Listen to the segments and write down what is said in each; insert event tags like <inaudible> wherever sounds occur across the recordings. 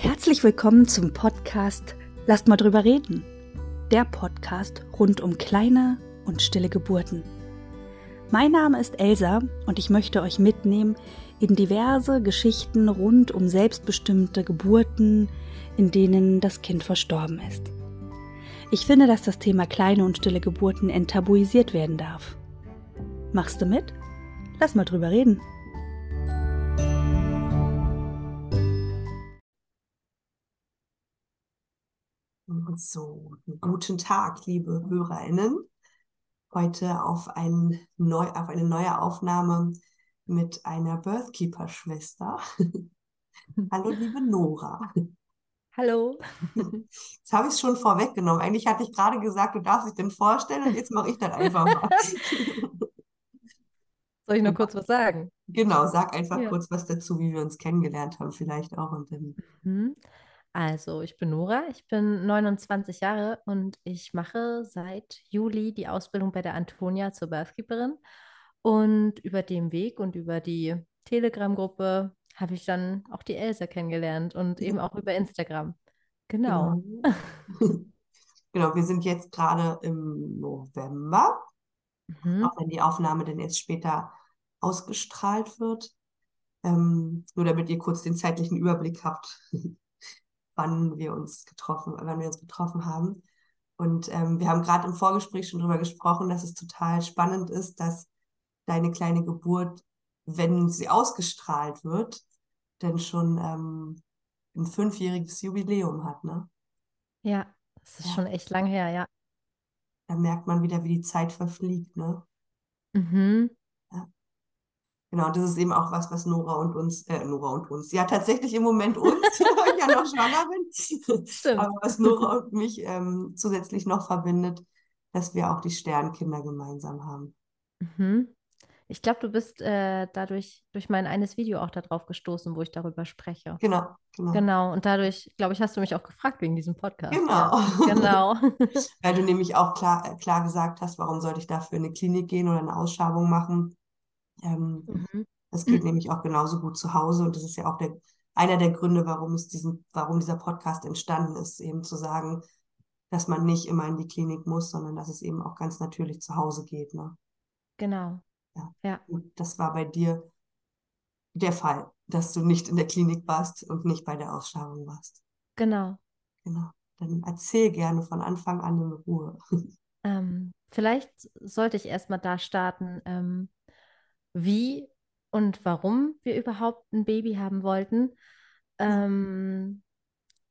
Herzlich willkommen zum Podcast Lasst mal drüber reden. Der Podcast rund um kleine und stille Geburten. Mein Name ist Elsa und ich möchte euch mitnehmen in diverse Geschichten rund um selbstbestimmte Geburten, in denen das Kind verstorben ist. Ich finde, dass das Thema kleine und stille Geburten enttabuisiert werden darf. Machst du mit? Lass mal drüber reden. So, guten Tag, liebe HörerInnen. Heute auf, ein neu, auf eine neue Aufnahme mit einer Birthkeeper-Schwester. <laughs> Hallo, liebe Nora. Hallo. Jetzt habe ich es schon vorweggenommen. Eigentlich hatte ich gerade gesagt, du darfst dich denn vorstellen und jetzt mache ich das einfach mal. <laughs> Soll ich noch kurz was sagen? Genau, sag einfach Ja. kurz was dazu, wie wir uns kennengelernt haben, vielleicht auch. Und dann, Mhm. Also, ich bin Nora, ich bin 29 Jahre und ich mache seit Juli die Ausbildung bei der Antonia zur Birthkeeperin. Und über den Weg und über die Telegram-Gruppe habe ich dann auch die Elsa kennengelernt und eben auch über Instagram. Genau. genau. <laughs> <laughs> Genau, wir sind jetzt gerade im November. Mhm. auch wenn die Aufnahme dann erst später ausgestrahlt wird. Ähm, nur damit ihr kurz den zeitlichen Überblick habt, <laughs> wann wir uns getroffen, wann wir uns getroffen haben. Und ähm, wir haben gerade im Vorgespräch schon darüber gesprochen, dass es total spannend ist, dass deine kleine Geburt, wenn sie ausgestrahlt wird, dann schon ähm, ein fünfjähriges Jubiläum hat, ne? Ja, das ist Ja. schon echt lang her, ja. Da merkt man wieder, wie die Zeit verfliegt, ne? Mhm. Genau, und das ist eben auch was, was Nora und uns, äh, Nora und uns, ja tatsächlich im Moment uns, <laughs> weil ich ja noch schwanger bin, Stimmt. aber was Nora und mich ähm, zusätzlich noch verbindet, dass wir auch die Sternkinder gemeinsam haben. Mhm. Ich glaube, du bist äh, dadurch durch mein eines Video auch darauf gestoßen, wo ich darüber spreche. Genau, genau. Genau, und dadurch, glaube ich, hast du mich auch gefragt wegen diesem Podcast. Genau. Genau. <laughs> Weil du nämlich auch klar, äh, klar gesagt hast, warum sollte ich dafür in eine Klinik gehen oder eine Ausschabung machen? Ähm, Mhm. Das geht nämlich auch genauso gut zu Hause und das ist ja auch der, einer der Gründe, warum es diesen, warum dieser Podcast entstanden ist, eben zu sagen, dass man nicht immer in die Klinik muss, sondern dass es eben auch ganz natürlich zu Hause geht. Ne? Genau. Ja. Ja. Und das war bei dir der Fall, dass du nicht in der Klinik warst und nicht bei der Ausschabung warst. Genau. Genau. Dann erzähl gerne von Anfang an in Ruhe. <laughs> Ähm, vielleicht sollte ich erstmal da starten, ähm, wie und warum wir überhaupt ein Baby haben wollten. Ähm,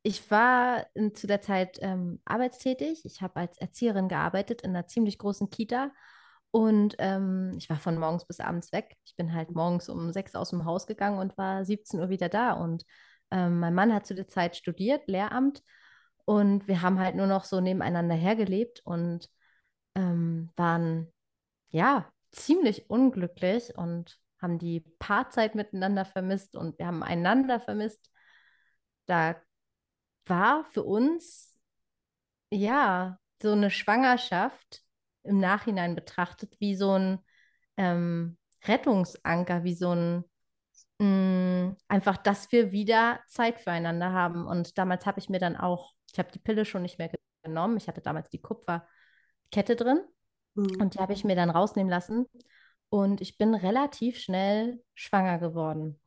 ich war in, zu der Zeit ähm, arbeitstätig. Ich habe als Erzieherin gearbeitet in einer ziemlich großen Kita. Und ähm, ich war von morgens bis abends weg. Ich bin halt morgens um sechs aus dem Haus gegangen und war 17 Uhr wieder da. Und ähm, mein Mann hat zu der Zeit studiert, Lehramt. Und wir haben halt nur noch so nebeneinander hergelebt und ähm, waren ja ziemlich unglücklich und haben die Paarzeit miteinander vermisst und wir haben einander vermisst. Da war für uns ja so eine Schwangerschaft im Nachhinein betrachtet wie so ein ähm, Rettungsanker, wie so ein mh, einfach, dass wir wieder Zeit füreinander haben. Und damals habe ich mir dann auch, ich habe die Pille schon nicht mehr genommen. Ich hatte damals die Kupferkette drin. Mhm. Und die habe ich mir dann rausnehmen lassen. Und ich bin relativ schnell schwanger geworden.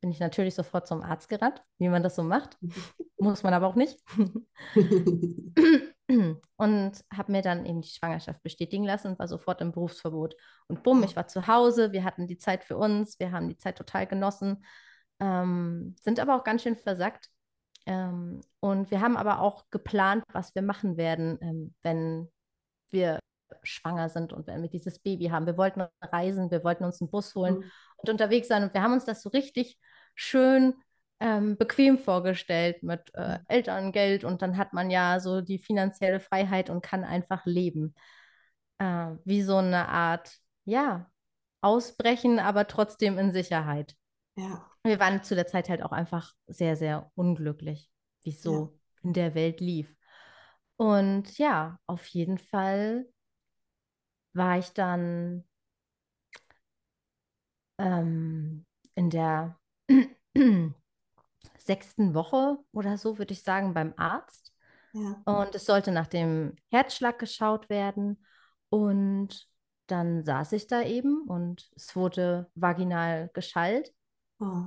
Bin ich natürlich sofort zum Arzt gerannt, wie man das so macht. <laughs> Muss man aber auch nicht. <laughs> Und habe mir dann eben die Schwangerschaft bestätigen lassen und war sofort im Berufsverbot. Und bumm, ich war zu Hause, wir hatten die Zeit für uns, wir haben die Zeit total genossen, ähm, sind aber auch ganz schön versackt. Ähm, und wir haben aber auch geplant, was wir machen werden, ähm, wenn wir schwanger sind und wenn wir dieses Baby haben. Wir wollten reisen, wir wollten uns einen Bus holen Mhm. und unterwegs sein. Und wir haben uns das so richtig schön ähm, bequem vorgestellt mit äh, Elterngeld und dann hat man ja so die finanzielle Freiheit und kann einfach leben. Äh, wie so eine Art, ja, ausbrechen, aber trotzdem in Sicherheit. Ja, Wir waren zu der Zeit halt auch einfach sehr, sehr unglücklich, wie es so in der Welt lief. Und ja, auf jeden Fall war ich dann ähm, in der <clears throat> sechsten Woche oder so, würde ich sagen, beim Arzt. Ja. Und es sollte nach dem Herzschlag geschaut werden. Und dann saß ich da eben und es wurde vaginal geschallt. Oh.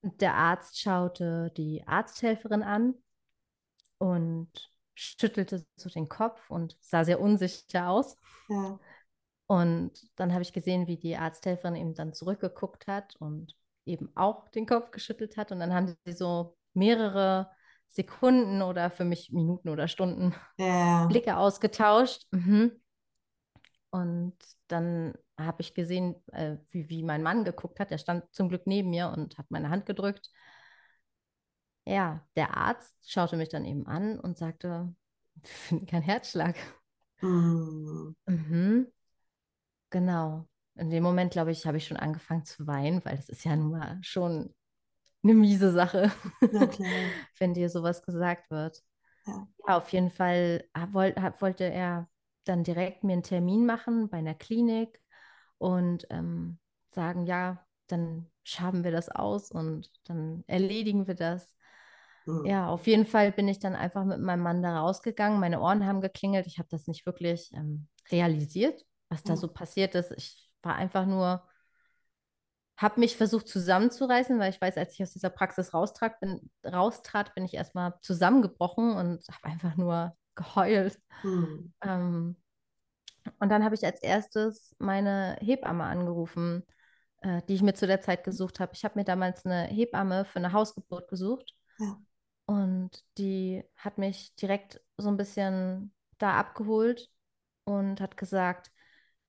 Und der Arzt schaute die Arzthelferin an und schüttelte so den Kopf und sah sehr unsicher aus. Ja. Und dann habe ich gesehen, wie die Arzthelferin eben dann zurückgeguckt hat und eben auch den Kopf geschüttelt hat. Und dann haben sie so mehrere Sekunden oder für mich Minuten oder Stunden Ja. <laughs> Blicke ausgetauscht. Mhm. Und dann habe ich gesehen, äh, wie, wie mein Mann geguckt hat. Der stand zum Glück neben mir und hat meine Hand gedrückt. Ja, der Arzt schaute mich dann eben an und sagte, <laughs> wir finden keinen Herzschlag. Mm. Mhm. Genau. In dem Moment, glaube ich, habe ich schon angefangen zu weinen, weil das ist ja nun mal schon eine miese Sache, <laughs> wenn dir sowas gesagt wird. Ja. Ja, auf jeden Fall hab- wollte er dann direkt mir einen Termin machen bei einer Klinik und ähm, sagen, ja, dann schaben wir das aus und dann erledigen wir das. Mm. Ja, auf jeden Fall bin ich dann einfach mit meinem Mann da rausgegangen. Meine Ohren haben geklingelt. Ich habe das nicht wirklich ähm, realisiert, was da Ja. so passiert ist. Ich war einfach nur, habe mich versucht zusammenzureißen, weil ich weiß, als ich aus dieser Praxis raustrat, bin, raustrat, bin ich erstmal zusammengebrochen und habe einfach nur geheult. Mm. Ähm, und dann habe ich als erstes meine Hebamme angerufen, äh, die ich mir zu der Zeit gesucht habe. Ich habe mir damals eine Hebamme für eine Hausgeburt gesucht. Ja. Und die hat mich direkt so ein bisschen da abgeholt und hat gesagt,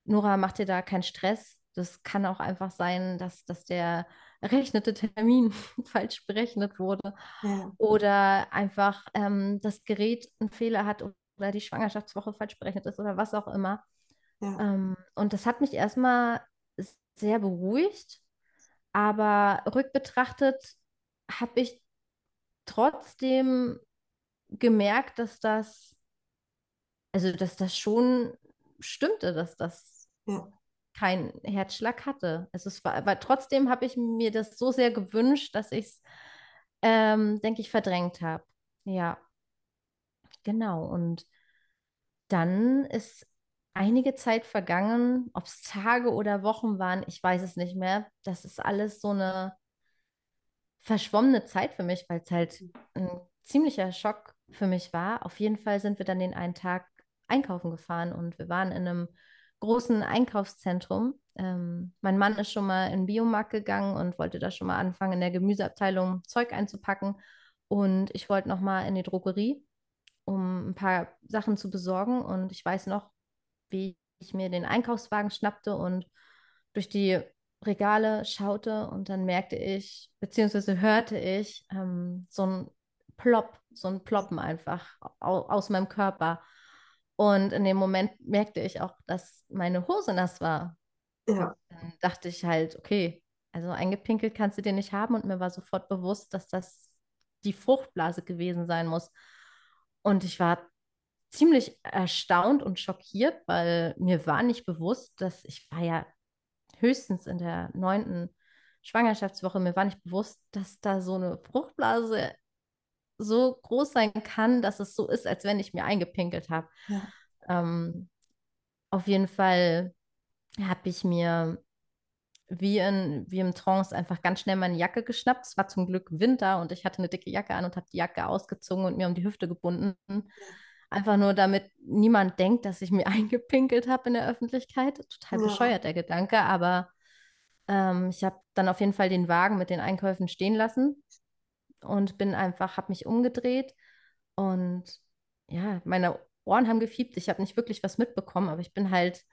Nora, mach dir da keinen Stress. Das kann auch einfach sein, dass, dass der errechnete Termin <laughs> falsch berechnet wurde Ja. oder einfach ähm, das Gerät einen Fehler hat oder die Schwangerschaftswoche falsch berechnet ist oder was auch immer. Ja. Ähm, und das hat mich erstmal sehr beruhigt, aber rückbetrachtet habe ich trotzdem gemerkt, dass das, also dass das schon stimmte, dass das Ja. keinen Herzschlag hatte. Also es war, aber trotzdem habe ich mir das so sehr gewünscht, dass ich es, ähm, denke ich, verdrängt habe. Ja, genau. Und dann ist einige Zeit vergangen, ob es Tage oder Wochen waren, ich weiß es nicht mehr. Das ist alles so eine verschwommene Zeit für mich, weil es halt ein ziemlicher Schock für mich war. Auf jeden Fall sind wir dann den einen Tag einkaufen gefahren und wir waren in einem großen Einkaufszentrum. Ähm, mein Mann ist schon mal in den Biomarkt gegangen und wollte da schon mal anfangen, in der Gemüseabteilung Zeug einzupacken. Und ich wollte noch mal in die Drogerie, um ein paar Sachen zu besorgen. Und ich weiß noch, wie ich mir den Einkaufswagen schnappte und durch die Regale schaute und dann merkte ich, beziehungsweise hörte ich ähm, so ein Plop, so ein Ploppen einfach au aus meinem Körper. Und in dem Moment merkte ich auch, dass meine Hose nass war. Ja. Dann dachte ich halt, okay, also eingepinkelt kannst du dir nicht haben. Und mir war sofort bewusst, dass das die Fruchtblase gewesen sein muss. Und ich war ziemlich erstaunt und schockiert, weil mir war nicht bewusst, dass ich war ja höchstens in der neunten Schwangerschaftswoche, mir war nicht bewusst, dass da so eine Fruchtblase so groß sein kann, dass es so ist, als wenn ich mir eingepinkelt habe. Ja. Ähm, auf jeden Fall habe ich mir wie, in, wie im Trance einfach ganz schnell meine Jacke geschnappt. Es war zum Glück Winter und ich hatte eine dicke Jacke an und habe die Jacke ausgezogen und mir um die Hüfte gebunden. Einfach nur, damit niemand denkt, dass ich mir <laughs> eingepinkelt habe in der Öffentlichkeit. Total Ja. bescheuert der Gedanke, aber ähm, ich habe dann auf jeden Fall den Wagen mit den Einkäufen stehen lassen und bin einfach, habe mich umgedreht und ja, meine Ohren haben gefiebt. Ich habe nicht wirklich was mitbekommen, aber ich bin halt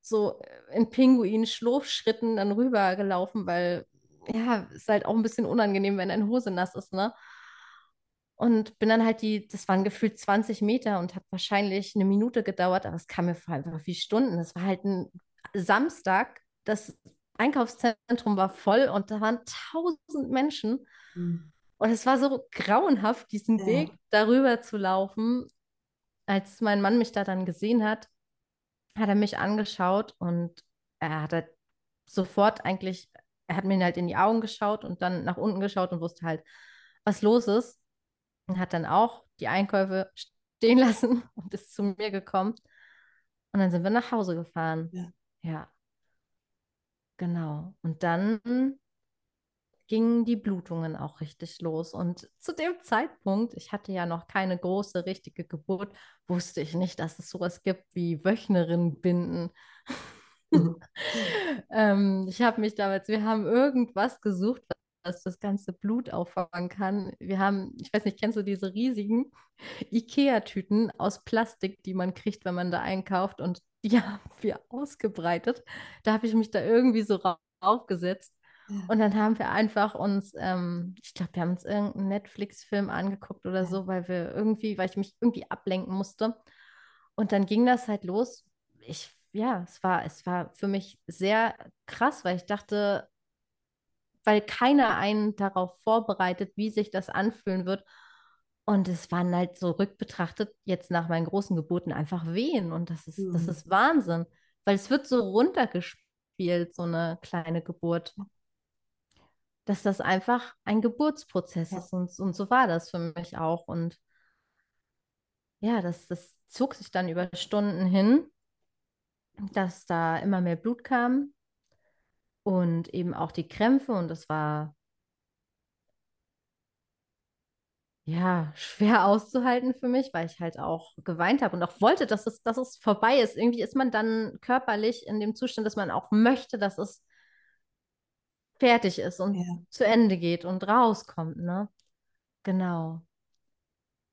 so in Pinguin-Schlurfschritten dann rübergelaufen, weil ja, ist halt auch ein bisschen unangenehm, wenn deine Hose nass ist, ne? Und bin dann halt die, das waren gefühlt 20 Meter und hat wahrscheinlich eine Minute gedauert, aber es kam mir vor einfach wie Stunden. Es war halt ein Samstag, das Einkaufszentrum war voll und da waren tausend Menschen. Mm. Und es war so grauenhaft, diesen Ja. Weg darüber zu laufen. Als mein Mann mich da dann gesehen hat, hat er mich angeschaut und er hat halt sofort eigentlich, er hat mir halt in die Augen geschaut und dann nach unten geschaut und wusste halt, was los ist. Und hat dann auch die Einkäufe stehen <laughs> lassen und ist zu mir gekommen. Und dann sind wir nach Hause gefahren. Ja. Ja. Genau. Und dann gingen die Blutungen auch richtig los. Und zu dem Zeitpunkt, ich hatte ja noch keine große, richtige Geburt, wusste ich nicht, dass es sowas gibt wie Wöchnerinnenbinden. Mhm. <laughs> ähm, ich habe mich damals, wir haben irgendwas gesucht, was das ganze Blut auffangen kann. Wir haben, ich weiß nicht, kennst du diese riesigen IKEA-Tüten aus Plastik, die man kriegt, wenn man da einkauft? Und die <laughs> haben wir ausgebreitet. Da habe ich mich da irgendwie so raufgesetzt. Ja. Und dann haben wir einfach uns, ähm, ich glaube, wir haben uns irgendeinen Netflix-Film angeguckt oder Ja. so, weil wir irgendwie, weil ich mich irgendwie ablenken musste. Und dann ging das halt los. Ich, ja, es war, es war für mich sehr krass, weil ich dachte, weil keiner einen darauf vorbereitet, wie sich das anfühlen wird. Und es waren halt so rückbetrachtet jetzt nach meinen großen Geburten einfach Wehen. Und das ist, das Mhm. ist Wahnsinn, weil es wird so runtergespielt, so eine kleine Geburt, dass das einfach ein Geburtsprozess Ja. ist. Und, und so war das für mich auch. Und ja, das, das zog sich dann über Stunden hin, dass da immer mehr Blut kam und eben auch die Krämpfe. Und das war ja schwer <laughs> auszuhalten für mich, weil ich halt auch geweint habe und auch wollte, dass es, dass es vorbei ist. Irgendwie ist man dann körperlich in dem Zustand, dass man auch möchte, dass es fertig ist und Ja. zu Ende geht und rauskommt, ne? Genau.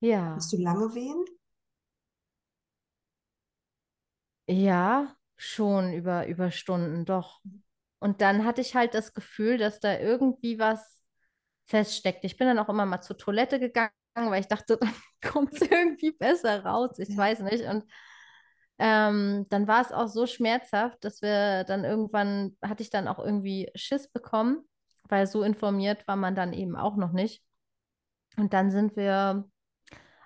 Ja. Hast du lange Wehen? Ja, schon über, über Stunden, doch. Und dann hatte ich halt das Gefühl, dass da irgendwie was feststeckt. Ich bin dann auch immer mal zur Toilette gegangen, weil ich dachte, <laughs> dann kommt es irgendwie besser raus. Ich Ja. weiß nicht. Und ähm, dann war es auch so schmerzhaft, dass wir dann irgendwann, hatte ich dann auch irgendwie Schiss bekommen, weil so informiert war man dann eben auch noch nicht. Und dann sind wir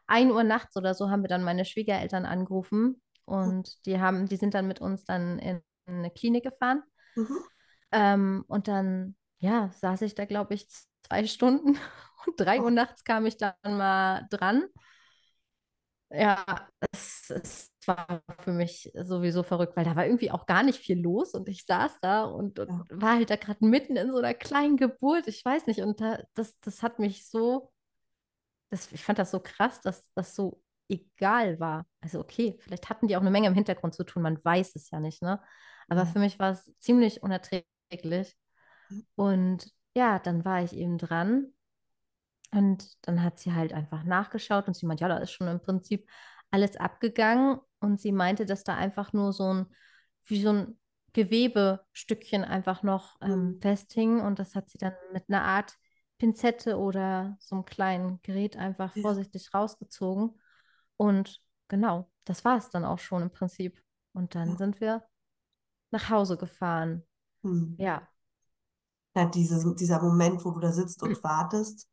1 Uhr nachts oder so haben wir dann meine Schwiegereltern angerufen und die haben, die sind dann mit uns dann in eine Klinik gefahren. Mhm. Ähm, und dann, ja, saß ich da, glaube ich, zwei Stunden <laughs> und 3 Uhr Oh. nachts kam ich dann mal dran. Ja, es, es war für mich sowieso verrückt, weil da war irgendwie auch gar nicht viel los und ich saß da und, und Ja. war halt da gerade mitten in so einer kleinen Geburt, ich weiß nicht, und da, das, das hat mich so, das, ich fand das so krass, dass das so egal war. Also okay, vielleicht hatten die auch eine Menge im Hintergrund zu tun, man weiß es ja nicht, ne? Aber Ja. für mich war es ziemlich unerträglich. Und ja, dann war ich eben dran und dann hat sie halt einfach nachgeschaut und sie meinte, ja, da ist schon im Prinzip alles abgegangen und sie meinte, dass da einfach nur so ein, wie so ein Gewebestückchen einfach noch ähm, Mhm. festhing und das hat sie dann mit einer Art Pinzette oder so einem kleinen Gerät einfach Ja. vorsichtig rausgezogen und genau, das war es dann auch schon im Prinzip. Und dann Ja. sind wir nach Hause gefahren. Mhm. Ja, Ja, diese, dieser Moment, wo du da sitzt und <clears throat> wartest,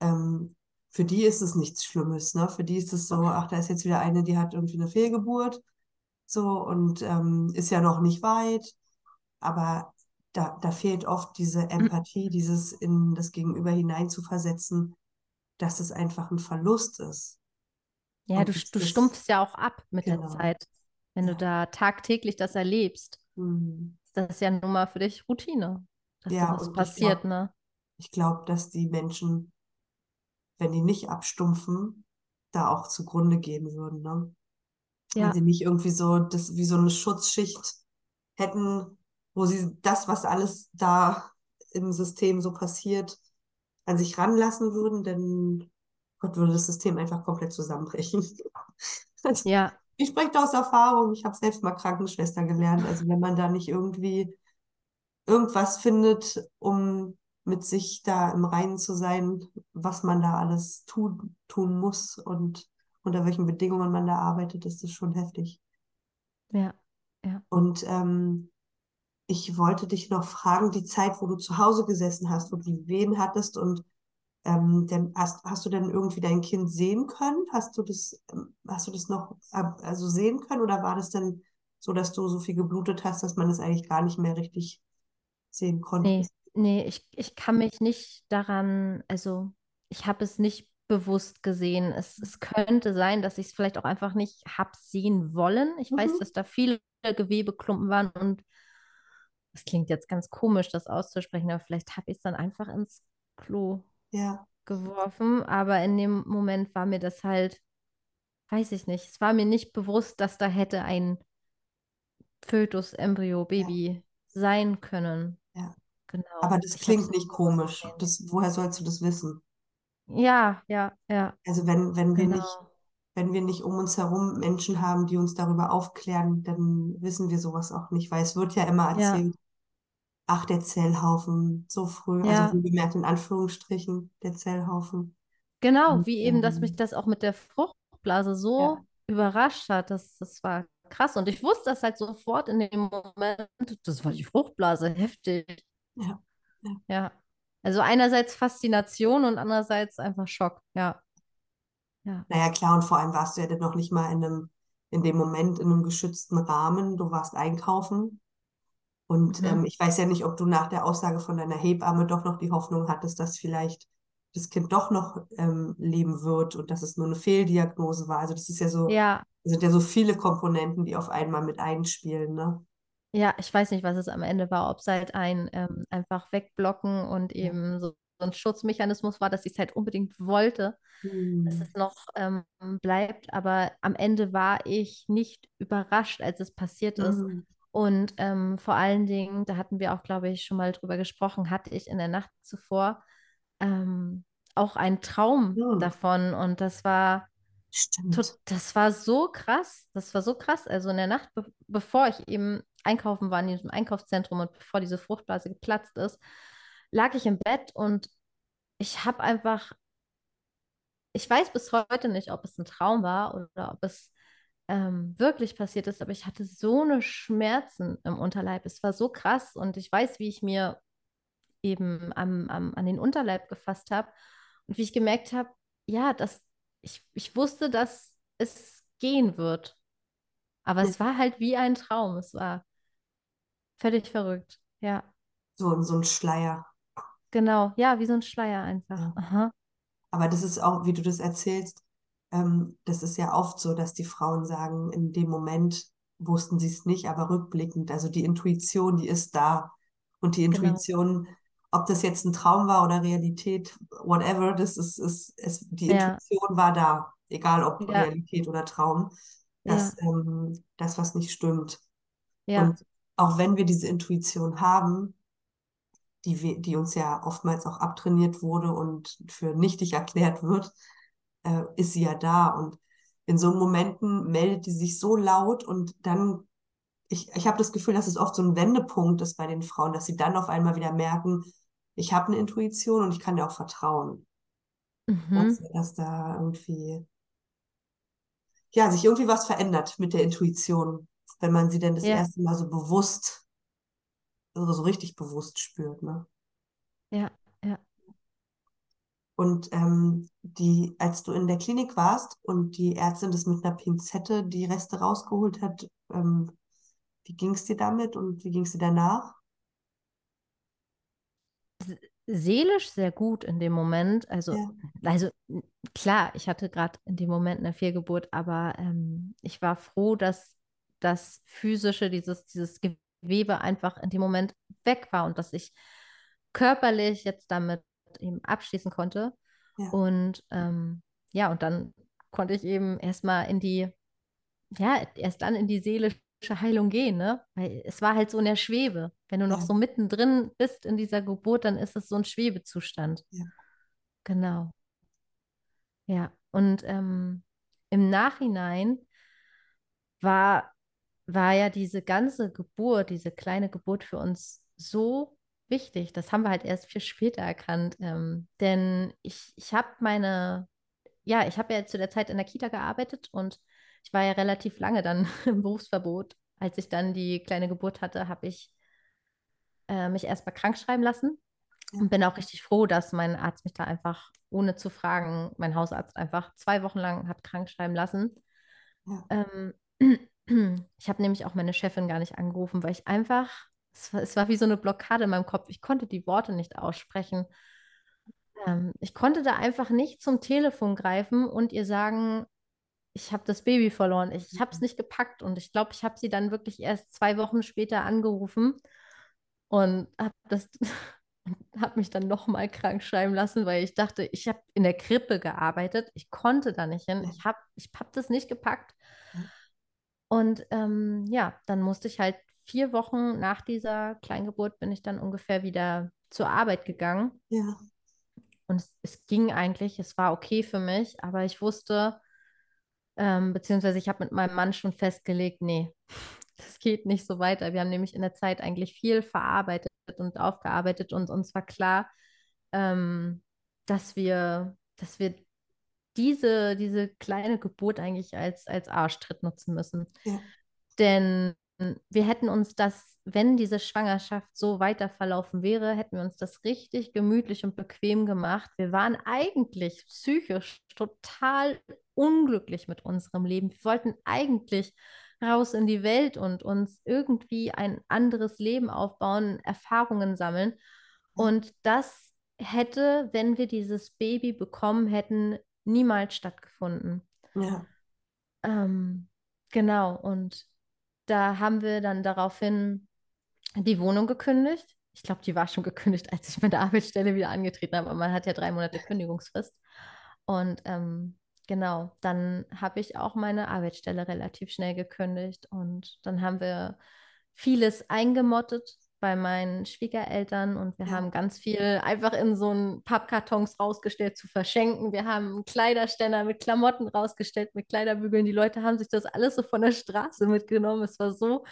ähm, für die ist es nichts Schlimmes, ne? Für die ist es so, ach, da ist jetzt wieder eine, die hat irgendwie eine Fehlgeburt, so und ähm, ist ja noch nicht weit, aber da, da fehlt oft diese Empathie, dieses in das Gegenüber hineinzuversetzen, dass es einfach ein Verlust ist. ja, Und du, das du ist- stumpfst ja auch ab mit der Genau. Zeit. Wenn du Ja. da tagtäglich das erlebst, Mhm. ist das ja nun mal für dich Routine, dass Ja, sowas und ich passiert, glaub- ne? Ich glaube, dass die Menschen, wenn die nicht abstumpfen, da auch zugrunde gehen würden, ne? Wenn Ja, sie nicht irgendwie so das wie so eine Schutzschicht hätten, wo sie das, was alles da im System so passiert, an sich ranlassen würden, dann Gott, würde das System einfach komplett zusammenbrechen. <laughs> Also, ja, Ich spreche da aus Erfahrung. Ich habe selbst mal Krankenschwester gelernt. Also wenn man da nicht irgendwie irgendwas findet, um mit sich da im Reinen zu sein, was man da alles tun, tun muss und unter welchen Bedingungen man da arbeitet, ist das schon heftig. ja. Und ähm, ich wollte dich noch fragen, die Zeit, wo du zu Hause gesessen hast, wo du Wehen hattest und ähm, denn hast, hast du denn irgendwie dein Kind sehen können? Hast du das, ähm, hast du das noch äh, also sehen können oder war das denn so, dass du so viel geblutet hast, dass man es eigentlich gar nicht mehr richtig sehen konnte? Nee, nee, ich, ich kann mich nicht daran, also ich habe es nicht bewusst gesehen. Es, es könnte sein, dass ich es vielleicht auch einfach nicht habe sehen wollen. Ich weiß, Mhm. dass da viele Gewebeklumpen waren und es klingt jetzt ganz komisch, das auszusprechen, aber vielleicht habe ich es dann einfach ins Klo Ja, geworfen. Aber in dem Moment war mir das halt, weiß ich nicht, es war mir nicht bewusst, dass da hätte ein Fötus, Embryo, ja, Baby sein können. Ja. Genau. Aber das Ich klingt nicht komisch. Das, woher sollst du das wissen? Ja, ja, ja, Also wenn, wenn wir nicht, genau. wenn wir nicht um uns herum Menschen haben, die uns darüber aufklären, dann wissen wir sowas auch nicht, weil es wird ja immer Ja, erzählt, ach, der Zellhaufen, so früh, also ja. wohlgemerkt in Anführungsstrichen, der Zellhaufen. Genau, Und, wie eben, dass mich ähm, das auch mit der Fruchtblase ja, so überrascht hat. Das, das war krass. Und ich wusste das halt sofort in dem Moment. Das war die Fruchtblase, heftig. Ja, ja. Ja. Also einerseits Faszination und andererseits einfach Schock. Ja, ja, Naja, klar, und vor allem warst du ja dann noch nicht mal in einem, in dem Moment in einem geschützten Rahmen. Du warst einkaufen. Und mhm. ähm, ich weiß ja nicht, ob du nach der Aussage von deiner Hebamme doch noch die Hoffnung hattest, dass vielleicht das Kind doch noch ähm, leben wird und dass es nur eine Fehldiagnose war. Also das ist ja so, Ja, es sind ja so viele Komponenten, die auf einmal mit einspielen, ne? Ja, ich weiß nicht, was es am Ende war, ob es halt ein ähm, einfach wegblocken und eben so, so ein Schutzmechanismus war, dass ich es halt unbedingt wollte. dass Hm. es noch ähm, bleibt. Aber am Ende war ich nicht überrascht, als es passiert ist. Hm. Und ähm, vor allen Dingen, da hatten wir auch, glaube ich, schon mal drüber gesprochen, hatte ich in der Nacht zuvor ähm, auch einen Traum Hm. davon. Und das war, Stimmt. das war so krass. Das war so krass. Also in der Nacht, be bevor ich eben einkaufen war in diesem Einkaufszentrum und bevor diese Fruchtblase geplatzt ist, lag ich im Bett und ich habe einfach ich weiß bis heute nicht, ob es ein Traum war oder ob es ähm, wirklich passiert ist, aber ich hatte so eine Schmerzen im Unterleib. Es war so krass und ich weiß, wie ich mir eben am, am, an den Unterleib gefasst habe und wie ich gemerkt habe, ja, dass ich, ich wusste, dass es gehen wird. Aber es war halt wie ein Traum. Es war völlig verrückt. Ja, So, so ein Schleier. genau. Ja, wie so ein Schleier einfach. Ja. Aber das ist auch, wie du das erzählst, ähm, das ist ja oft so, dass die Frauen sagen, in dem Moment wussten sie es nicht, aber rückblickend, also die Intuition, die ist da. Und die Genau. Intuition, ob das jetzt ein Traum war oder Realität, whatever, das ist, ist, es, die Ja, Intuition war da, egal ob ja, Realität oder Traum, ja, dass ähm, das, was nicht stimmt. ja, Und auch wenn wir diese Intuition haben, die, die uns ja oftmals auch abtrainiert wurde und für nichtig erklärt wird, äh, ist sie ja da. Und in so Momenten meldet die sich so laut und dann, ich, ich habe das Gefühl, dass es oft so ein Wendepunkt ist bei den Frauen, dass sie dann auf einmal wieder merken, ich habe eine Intuition und ich kann dir auch vertrauen. Dass, mhm. dass da irgendwie, ja, sich irgendwie was verändert mit der Intuition, wenn man sie denn das Ja, erste Mal so bewusst, also so richtig bewusst spürt, ne? ja, ja. Und ähm, die, als du in der Klinik warst und die Ärztin das mit einer Pinzette die Reste rausgeholt hat, ähm, wie ging es dir damit und wie ging es dir danach? seelisch sehr gut in dem Moment. Also, Ja, also klar, ich hatte gerade in dem Moment eine Fehlgeburt, aber ähm, ich war froh, dass das physische, dieses, dieses Gewebe einfach in dem Moment weg war und dass ich körperlich jetzt damit eben abschließen konnte. ja, Und ähm, ja, und dann konnte ich eben erstmal in die, ja, erst dann in die seelische Heilung gehen, ne? Weil es war halt so in der Schwebe. Wenn du noch ja, so mittendrin bist in dieser Geburt, dann ist es so ein Schwebezustand. ja, Genau. Ja. Und ähm, im Nachhinein war, war ja diese ganze Geburt, diese kleine Geburt für uns so wichtig. Das haben wir halt erst viel später erkannt. Ähm, denn ich, ich habe meine, ja, ich habe ja zu der Zeit in der Kita gearbeitet und ich war ja relativ lange dann <laughs> im Berufsverbot. Als ich dann die kleine Geburt hatte, habe ich äh, mich erstmal krank schreiben lassen ja, und bin auch richtig froh, dass mein Arzt mich da einfach, ohne zu fragen, mein Hausarzt einfach zwei Wochen lang hat krank schreiben lassen. ja, Ähm, ich habe nämlich auch meine Chefin gar nicht angerufen, weil ich einfach, es war, es war wie so eine Blockade in meinem Kopf. Ich konnte die Worte nicht aussprechen. ähm, ich konnte da einfach nicht zum Telefon greifen und ihr sagen, ich habe das Baby verloren. Ich, ich habe es nicht gepackt und ich glaube, ich habe sie dann wirklich erst zwei Wochen später angerufen und habe das <laughs> habe mich dann nochmal krank schreiben lassen, weil ich dachte, ich habe in der Krippe gearbeitet, ich konnte da nicht hin, ich habe ich hab das nicht gepackt. Und ähm, ja, dann musste ich halt vier Wochen nach dieser Kleingeburt bin ich dann ungefähr wieder zur Arbeit gegangen. Ja. Und es, es ging eigentlich, es war okay für mich, aber ich wusste, ähm, beziehungsweise ich habe mit meinem Mann schon festgelegt, nee, <laughs> das geht nicht so weiter. Wir haben nämlich in der Zeit eigentlich viel verarbeitet und aufgearbeitet und uns war klar, ähm, dass wir, dass wir diese, diese kleine Geburt eigentlich als, als Arschtritt nutzen müssen. Ja. Denn wir hätten uns das, wenn diese Schwangerschaft so weiter verlaufen wäre, hätten wir uns das richtig gemütlich und bequem gemacht. Wir waren eigentlich psychisch total unglücklich mit unserem Leben. Wir wollten eigentlich raus in die Welt und uns irgendwie ein anderes Leben aufbauen, Erfahrungen sammeln. Und das hätte, wenn wir dieses Baby bekommen hätten, niemals stattgefunden. Ja. Ähm, genau, und da haben wir dann daraufhin die Wohnung gekündigt. Ich glaube, die war schon gekündigt, als ich meine Arbeitsstelle wieder angetreten habe, aber man hat ja drei Monate Kündigungsfrist. Und ähm, genau, dann habe ich auch meine Arbeitsstelle relativ schnell gekündigt und dann haben wir vieles eingemottet bei meinen Schwiegereltern und wir Ja. haben ganz viel einfach in so einen Pappkartons rausgestellt zu verschenken. Wir haben einen Kleiderständer mit Klamotten rausgestellt, mit Kleiderbügeln. Die Leute haben sich das alles so von der Straße mitgenommen. Es war so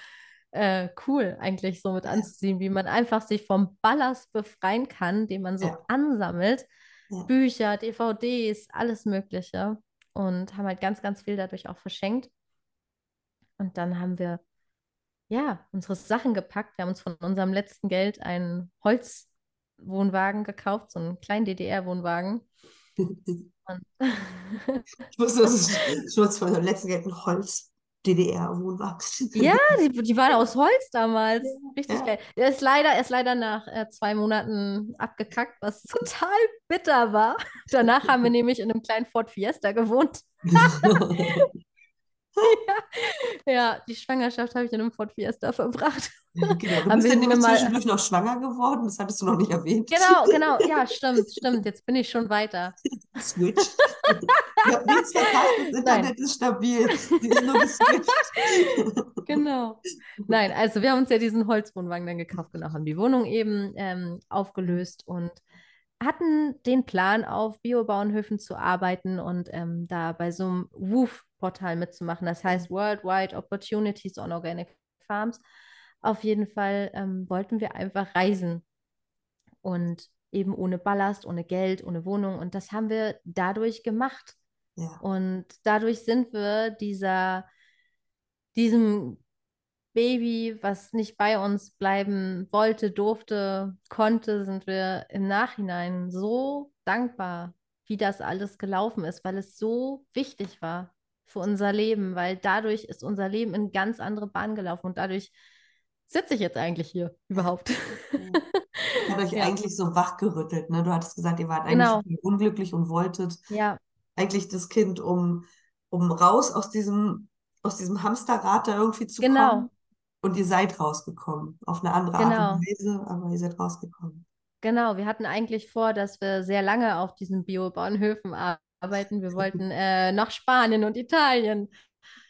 äh, cool, eigentlich so mit anzusehen, wie man einfach sich vom Ballast befreien kann, den man so Ja. ansammelt. Ja. Bücher, DVDs, alles Mögliche. Und haben halt ganz, ganz viel dadurch auch verschenkt. Und dann haben wir ja unsere Sachen gepackt. Wir haben uns von unserem letzten Geld einen Holzwohnwagen gekauft, so einen kleinen DDR-Wohnwagen. <laughs> <laughs> Ich wusste, dass es schon von dem letzten Geld ein Holz-DDR-Wohnwagen. <laughs> ja, die, die waren aus Holz damals. Richtig Ja. geil. Er ist leider, er ist leider nach äh, zwei Monaten abgekackt, was total bitter war. Danach haben wir nämlich in einem kleinen Ford Fiesta gewohnt. <laughs> Ja, die Schwangerschaft habe ich in einem Ford Fiesta verbracht. Genau, du Haben bist wir ja nämlich zwischendurch noch schwanger geworden, das hattest du noch nicht erwähnt. Genau, <laughs> genau. Ja, stimmt, stimmt. Jetzt bin ich schon weiter. Switch. Ich habe nichts verpasst, das Internet ist stabil. Die ist nur geswitcht. <laughs> Genau. Nein, also wir haben uns ja diesen Holzwohnwagen dann gekauft, genau, haben die Wohnung eben ähm, aufgelöst und hatten den Plan, auf Biobauernhöfen zu arbeiten und ähm, da bei so einem WOOF-Portal mitzumachen. Das heißt Worldwide Opportunities on Organic Farms. Auf jeden Fall ähm, wollten wir einfach reisen und eben ohne Ballast, ohne Geld, ohne Wohnung. Und das haben wir dadurch gemacht. Ja. Und dadurch sind wir dieser, diesem Baby, was nicht bei uns bleiben wollte, durfte, konnte, sind wir im Nachhinein so dankbar, wie das alles gelaufen ist, weil es so wichtig war für unser Leben, weil dadurch ist unser Leben in ganz andere Bahnen gelaufen und dadurch sitze ich jetzt eigentlich hier überhaupt. Euch <laughs> Ja. eigentlich so wachgerüttelt, ne? Du hattest gesagt, ihr wart Genau. eigentlich unglücklich und wolltet Ja, eigentlich das Kind, um, um raus aus diesem, aus diesem Hamsterrad da irgendwie zu Genau. kommen. Und ihr seid rausgekommen. Auf eine andere Art Genau. und Weise, aber ihr seid rausgekommen. Genau, wir hatten eigentlich vor, dass wir sehr lange auf diesen Biobauernhöfen arbeiten. Wir <laughs> wollten äh, nach Spanien und Italien.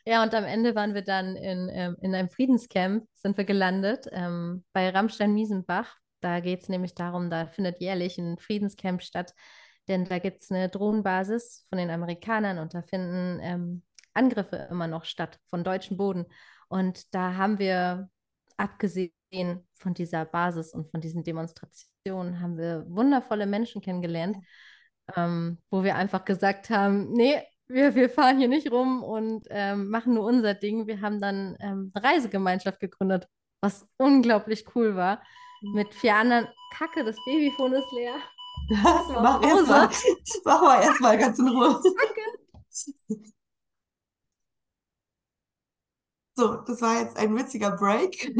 Ja, und am Ende waren wir dann in, ähm, in einem Friedenscamp, sind wir gelandet, ähm, bei Rammstein-Miesenbach. Da geht es nämlich darum, da findet jährlich ein Friedenscamp statt, denn da gibt es eine Drohnenbasis von den Amerikanern und da finden ähm, Angriffe immer noch statt von deutschem Boden. Und da haben wir, abgesehen von dieser Basis und von diesen Demonstrationen, haben wir wundervolle Menschen kennengelernt, ähm, wo wir einfach gesagt haben, nee, wir, wir fahren hier nicht rum und ähm, machen nur unser Ding. Wir haben dann ähm, eine Reisegemeinschaft gegründet, was unglaublich cool war. Mit vier anderen. Kacke, das Babyfon ist leer. mal Mach erstmal, mach mal erstmal ganz in Ruhe. So, das war jetzt ein witziger Break.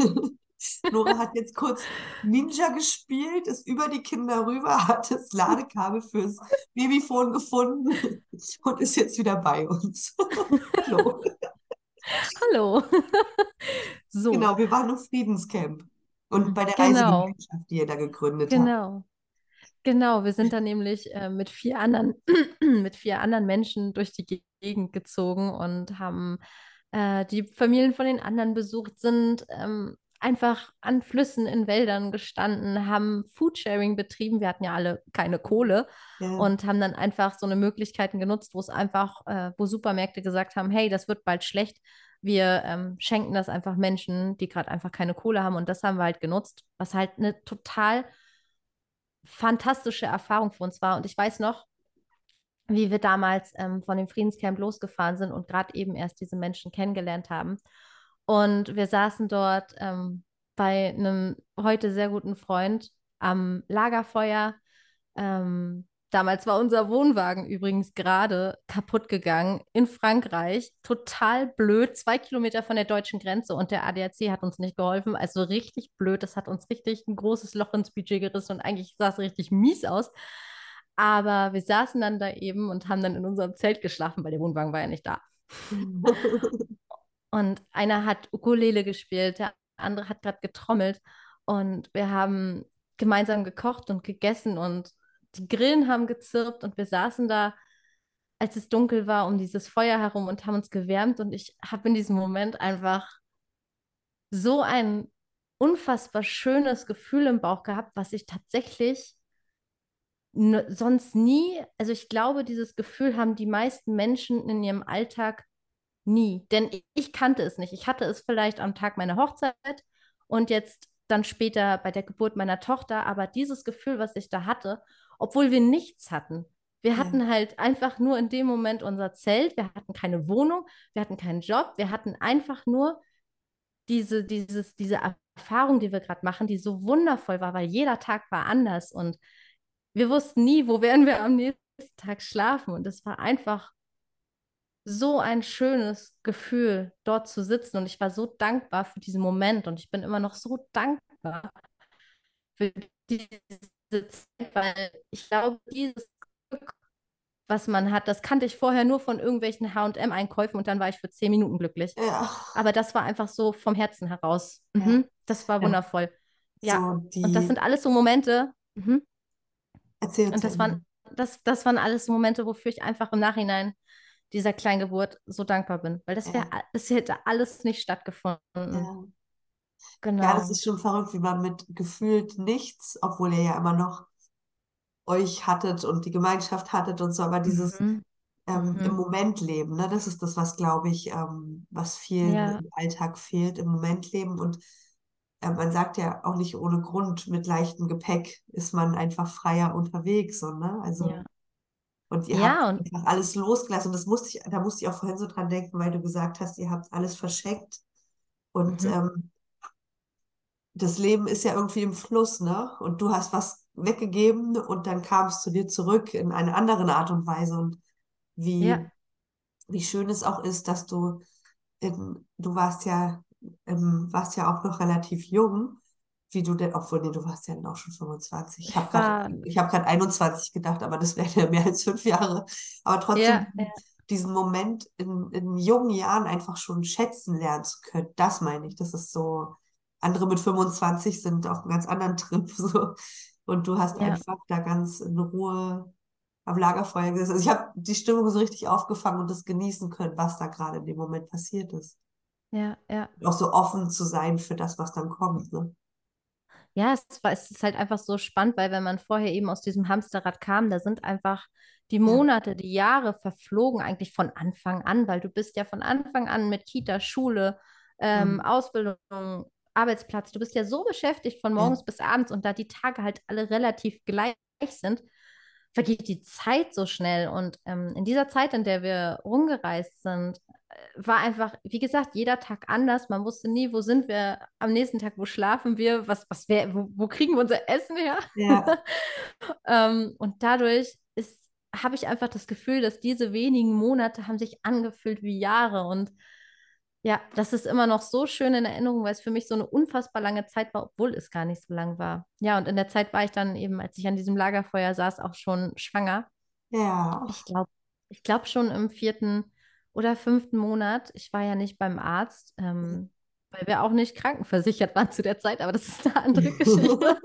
Nora hat jetzt kurz Ninja gespielt, ist über die Kinder rüber, <laughs> hat das Ladekabel fürs Babyphone gefunden <laughs> und ist jetzt wieder bei uns. <laughs> Hallo. Hallo. so. Genau, wir waren im Friedenscamp und bei der Genau. Reisegemeinschaft, die ihr da gegründet habt. Genau. Genau, wir sind dann nämlich äh, mit vier anderen, <clears throat> mit vier anderen Menschen durch die Gegend gezogen und haben äh, die Familien von den anderen besucht, sind ähm, einfach an Flüssen in Wäldern gestanden, haben Foodsharing betrieben. Wir hatten ja alle keine Kohle Ja. und haben dann einfach so eine Möglichkeiten genutzt, wo es einfach, äh, wo Supermärkte gesagt haben, hey, das wird bald schlecht. Wir ähm, schenken das einfach Menschen, die gerade einfach keine Kohle haben. Und das haben wir halt genutzt, was halt eine total fantastische Erfahrung für uns war. Und ich weiß noch, wie wir damals ähm, von dem Friedenscamp losgefahren sind und gerade eben erst diese Menschen kennengelernt haben. Und wir saßen dort ähm, bei einem heute sehr guten Freund am Lagerfeuer. Ähm, damals war unser Wohnwagen übrigens gerade kaputt gegangen in Frankreich. Total blöd, zwei Kilometer von der deutschen Grenze und der ADAC hat uns nicht geholfen. Also richtig blöd. Das hat uns richtig ein großes Loch ins Budget gerissen und eigentlich sah es richtig mies aus. Aber wir saßen dann da eben und haben dann in unserem Zelt geschlafen, weil der Wohnwagen war ja nicht da. <laughs> Und einer hat Ukulele gespielt, der andere hat gerade getrommelt. Und wir haben gemeinsam gekocht und gegessen und die Grillen haben gezirpt und wir saßen da, als es dunkel war, um dieses Feuer herum und haben uns gewärmt. Und ich habe in diesem Moment einfach so ein unfassbar schönes Gefühl im Bauch gehabt, was ich tatsächlich sonst nie, also ich glaube, dieses Gefühl haben die meisten Menschen in ihrem Alltag nie. Denn ich, ich kannte es nicht. Ich hatte es vielleicht am Tag meiner Hochzeit und jetzt dann später bei der Geburt meiner Tochter, aber dieses Gefühl, was ich da hatte, obwohl wir nichts hatten. Wir Ja. hatten halt einfach nur in dem Moment unser Zelt, wir hatten keine Wohnung, wir hatten keinen Job, wir hatten einfach nur diese, dieses, diese Erfahrung, die wir gerade machen, die so wundervoll war, weil jeder Tag war anders und wir wussten nie, wo werden wir am nächsten Tag schlafen. Und es war einfach so ein schönes Gefühl, dort zu sitzen. Und ich war so dankbar für diesen Moment. Und ich bin immer noch so dankbar für diese Zeit, weil ich glaube, dieses Glück, was man hat, das kannte ich vorher nur von irgendwelchen HM-Einkäufen und dann war ich für zehn Minuten glücklich. Ja, Aber das war einfach so vom Herzen heraus. Ja. Mhm. Das war Ja. wundervoll. Ja. so Und das sind alles so Momente. Mhm. erzähl Und das waren, das, das waren alles so Momente, wofür ich einfach im Nachhinein dieser Kleingeburt so dankbar bin. Weil das wäre, Ja. das hätte alles nicht stattgefunden. Ja. Genau. Ja, das ist schon verrückt, wie man mit gefühlt nichts, obwohl ihr ja immer noch euch hattet und die Gemeinschaft hattet und so, aber dieses Mhm. ähm, Mhm. im Moment leben, ne, das ist das, was, glaube ich, ähm, was vielen Ja. im Alltag fehlt, im Moment leben. Und äh, man sagt ja auch nicht ohne Grund, mit leichtem Gepäck ist man einfach freier unterwegs, so, ne? Also, Ja. Und ihr Ja, habt und einfach alles losgelassen. Und das musste ich, da musste ich auch vorhin so dran denken, weil du gesagt hast, ihr habt alles verschenkt. Und Mhm. ähm, das Leben ist ja irgendwie im Fluss, ne? Und du hast was weggegeben und dann kam es zu dir zurück in einer anderen Art und Weise. Und wie, Ja. wie schön es auch ist, dass du, in, du warst ja, ähm, warst ja auch noch relativ jung, wie du denn, obwohl, nee, du warst ja dann auch schon 25. Ich habe gerade, gerade 21 gedacht, aber das wären ja mehr als fünf Jahre. Aber trotzdem ja, diesen, ja, diesen Moment in, in jungen Jahren einfach schon schätzen lernen zu können, das meine ich. Das ist so, andere mit 25 sind auf einem ganz anderen Trip, <laughs> so. Und du hast ja, einfach da ganz in Ruhe am Lagerfeuer gesessen. Also ich habe die Stimmung so richtig aufgefangen und das genießen können, was da gerade in dem Moment passiert ist. ja, ja. Und auch so offen zu sein für das, was dann kommt, ne? Ja, es war, es ist halt einfach so spannend, weil wenn man vorher eben aus diesem Hamsterrad kam, da sind einfach die Ja, Monate, die Jahre verflogen eigentlich von Anfang an, weil du bist ja von Anfang an mit Kita, Schule, ähm, Mhm. Ausbildung, Arbeitsplatz, du bist ja so beschäftigt von ja, morgens bis abends und da die Tage halt alle relativ gleich sind, vergeht die Zeit so schnell. Und ähm, in dieser Zeit, in der wir rumgereist sind, war einfach, wie gesagt, jeder Tag anders. Man wusste nie, wo sind wir am nächsten Tag, wo schlafen wir, was, was wär, wo, wo kriegen wir unser Essen her? ja, <laughs> Ähm, und dadurch ist, habe ich einfach das Gefühl, dass diese wenigen Monate haben sich angefühlt wie Jahre. Und Ja, das ist immer noch so schön in Erinnerung, weil es für mich so eine unfassbar lange Zeit war, obwohl es gar nicht so lang war. Ja, und in der Zeit war ich dann eben, als ich an diesem Lagerfeuer saß, auch schon schwanger. Ja. Ich glaube, ich glaube schon im vierten oder fünften Monat. Ich war ja nicht beim Arzt, ähm, weil wir auch nicht krankenversichert waren zu der Zeit, aber das ist eine andere <laughs> Geschichte.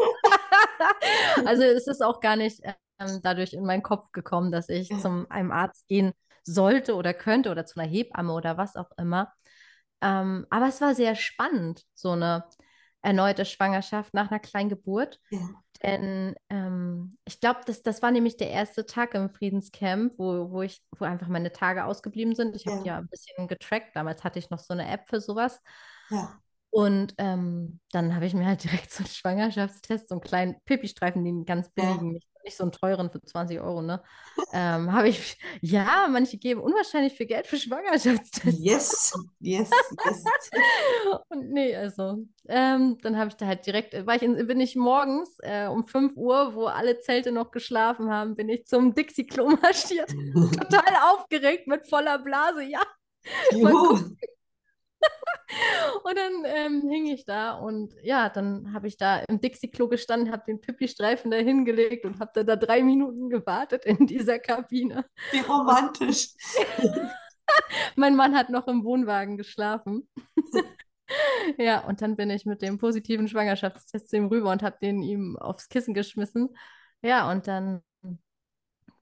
<laughs> also es ist auch gar nicht ähm, dadurch in meinen Kopf gekommen, dass ich zum einem Arzt gehen sollte oder könnte oder zu einer Hebamme oder was auch immer. Ähm, aber es war sehr spannend, so eine erneute Schwangerschaft nach einer kleinen Geburt. Ja. Denn ähm, ich glaube, das, das war nämlich der erste Tag im Friedenscamp, wo, wo ich, wo einfach meine Tage ausgeblieben sind. Ich habe Ja. ja ein bisschen getrackt. Damals hatte ich noch so eine App für sowas. Ja. Und ähm, dann habe ich mir halt <laughs> direkt so einen Schwangerschaftstest, so einen kleinen Pipi-Streifen, den ganz Ja. billigen, nicht, nicht so einen teuren für 20 Euro, ne? ähm, habe ich, ja, manche geben unwahrscheinlich viel Geld für Schwangerschaftstests. Yes, yes, yes. <laughs> Und nee, also, ähm, dann habe ich da halt direkt, war ich in, bin ich morgens äh, um 5 Uhr, wo alle Zelte noch geschlafen haben, bin ich zum Dixie-Klo marschiert. <laughs> Total aufgeregt mit voller Blase, ja. Juhu. Und dann ähm, hing ich da und ja, dann habe ich da im Dixie-Klo gestanden, habe den Pipi-Streifen da hingelegt und habe da, da drei Minuten gewartet in dieser Kabine. Wie romantisch. <laughs> Mein Mann hat noch im Wohnwagen geschlafen. <laughs> Ja, und dann bin ich mit dem positiven Schwangerschaftstest zu ihm rüber und habe den ihm aufs Kissen geschmissen. Ja, und dann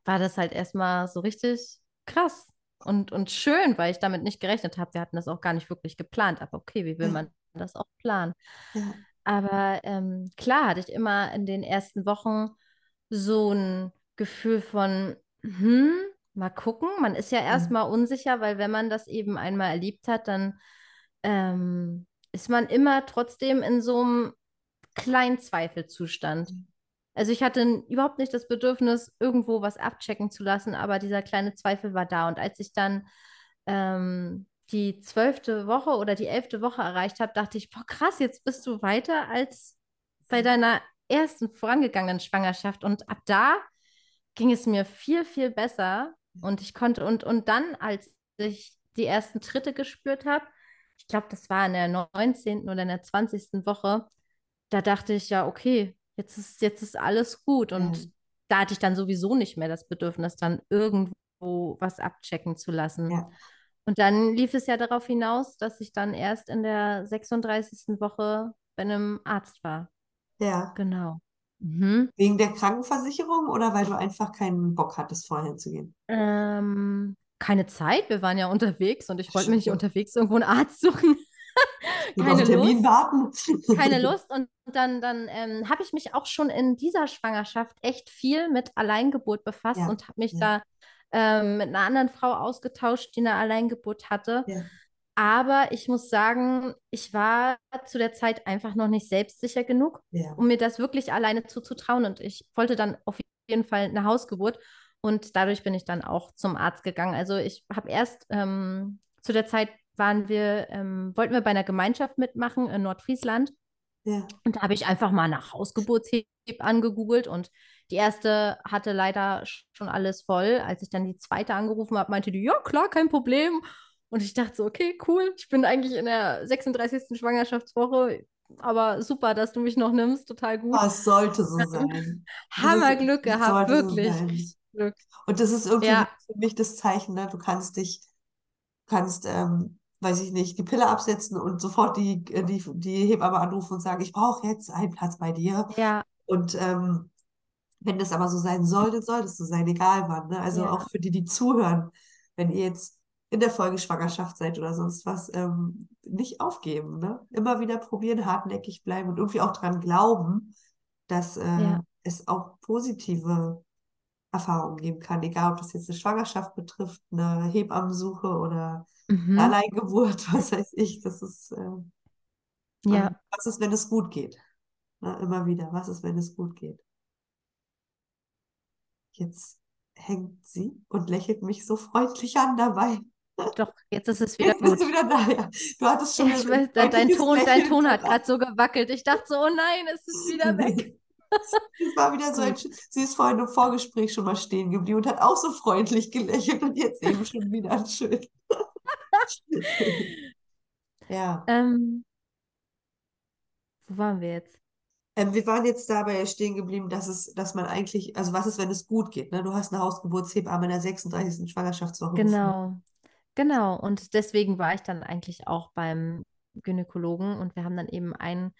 war das halt erstmal so richtig krass und, und schön, weil ich damit nicht gerechnet habe. Wir hatten das auch gar nicht wirklich geplant. Aber okay, wie will Ja. man das auch planen? Ja. Aber ähm, klar hatte ich immer in den ersten Wochen so ein Gefühl von, hm, mal gucken. Man ist ja erstmal unsicher, weil wenn man das eben einmal erlebt hat, dann ähm, ist man immer trotzdem in so einem kleinen Zweifelzustand. Also ich hatte überhaupt nicht das Bedürfnis, irgendwo was abchecken zu lassen, aber dieser kleine Zweifel war da. Und als ich dann ähm, die zwölfte Woche oder die elfte Woche erreicht habe, dachte ich, boah, krass, jetzt bist du weiter als bei deiner ersten vorangegangenen Schwangerschaft. Und ab da ging es mir viel, viel besser. Und ich konnte, und, und dann, als ich die ersten Tritte gespürt habe, ich glaube, das war in der 19. oder in der 20. Woche, da dachte ich ja, okay, jetzt ist, jetzt ist alles gut. Und Ja. da hatte ich dann sowieso nicht mehr das Bedürfnis, dann irgendwo was abchecken zu lassen. Ja. Und dann lief es ja darauf hinaus, dass ich dann erst in der 36. Woche bei einem Arzt war. Ja. Genau. Mhm. Wegen der Krankenversicherung oder weil du einfach keinen Bock hattest, vorher zu gehen? Ähm, keine Zeit, wir waren ja unterwegs und ich wollte mir nicht unterwegs irgendwo einen Arzt suchen. Keine Lust. warten? keine <laughs> Lust. Und dann, dann ähm, habe ich mich auch schon in dieser Schwangerschaft echt viel mit Alleingeburt befasst Ja, und habe mich ja. da ähm, mit einer anderen Frau ausgetauscht, die eine Alleingeburt hatte. Ja. Aber ich muss sagen, ich war zu der Zeit einfach noch nicht selbstsicher genug, um mir das wirklich alleine zuzutrauen. Und ich wollte dann auf jeden Fall eine Hausgeburt. Und dadurch bin ich dann auch zum Arzt gegangen. Also ich habe erst ähm, zu der Zeit waren wir, ähm, wollten wir bei einer Gemeinschaft mitmachen in Nordfriesland. Ja. Und da habe ich einfach mal nach Hausgeburtsheb angegoogelt und die erste hatte leider schon alles voll. Als ich dann die zweite angerufen habe, meinte die, ja klar, kein Problem. Und ich dachte so, okay, cool, ich bin eigentlich in der 36. Schwangerschaftswoche, aber super, dass du mich noch nimmst, total gut. Oh, es sollte so sein. Hammerglück es gehabt, so wirklich. Richtig Glück. Und das ist irgendwie Ja. für mich das Zeichen, ne? Du kannst dich, kannst, ähm, weiß ich nicht, die Pille absetzen und sofort die, äh, die, die Hebamme anrufen und sagen, ich brauche jetzt einen Platz bei dir. Ja, Und ähm, wenn das aber so sein soll, dann soll das so sein, egal wann. Ne? Also Ja. auch für die, die zuhören, wenn ihr jetzt in der Folge Schwangerschaft seid oder sonst was, ähm, nicht aufgeben. Ne? Immer wieder probieren, hartnäckig bleiben und irgendwie auch dran glauben, dass äh, Ja. es auch positive Erfahrungen geben kann, egal ob das jetzt eine Schwangerschaft betrifft, eine Hebammensuche oder mhm. eine Alleingeburt, <laughs> was weiß ich. Das ist, ähm, Ja, und was ist, wenn es gut geht? Ne? Immer wieder, was ist, wenn es gut geht? Jetzt hängt sie und lächelt mich so freundlich an dabei. doch, jetzt ist es <laughs> wieder Jetzt bist gut. du wieder da, ja. Du hattest schon Ja, weiß, dein, Ton, dein Ton hat gerade so gewackelt. Ich dachte so, oh nein, es ist wieder <laughs> weg. <laughs> Es war wieder so ein, sie ist vorhin im Vorgespräch schon mal stehen geblieben und hat auch so freundlich gelächelt und jetzt eben schon wieder schön. <laughs> Ja. Ähm, wo waren wir jetzt? Ähm, wir waren jetzt dabei stehen geblieben, dass es, dass man eigentlich, also was ist, wenn es gut geht? Ne? Du hast eine Hausgeburtshebamme in der 36. Schwangerschaftswoche gefunden. Genau, genau. Und deswegen war ich dann eigentlich auch beim Gynäkologen und wir haben dann eben einen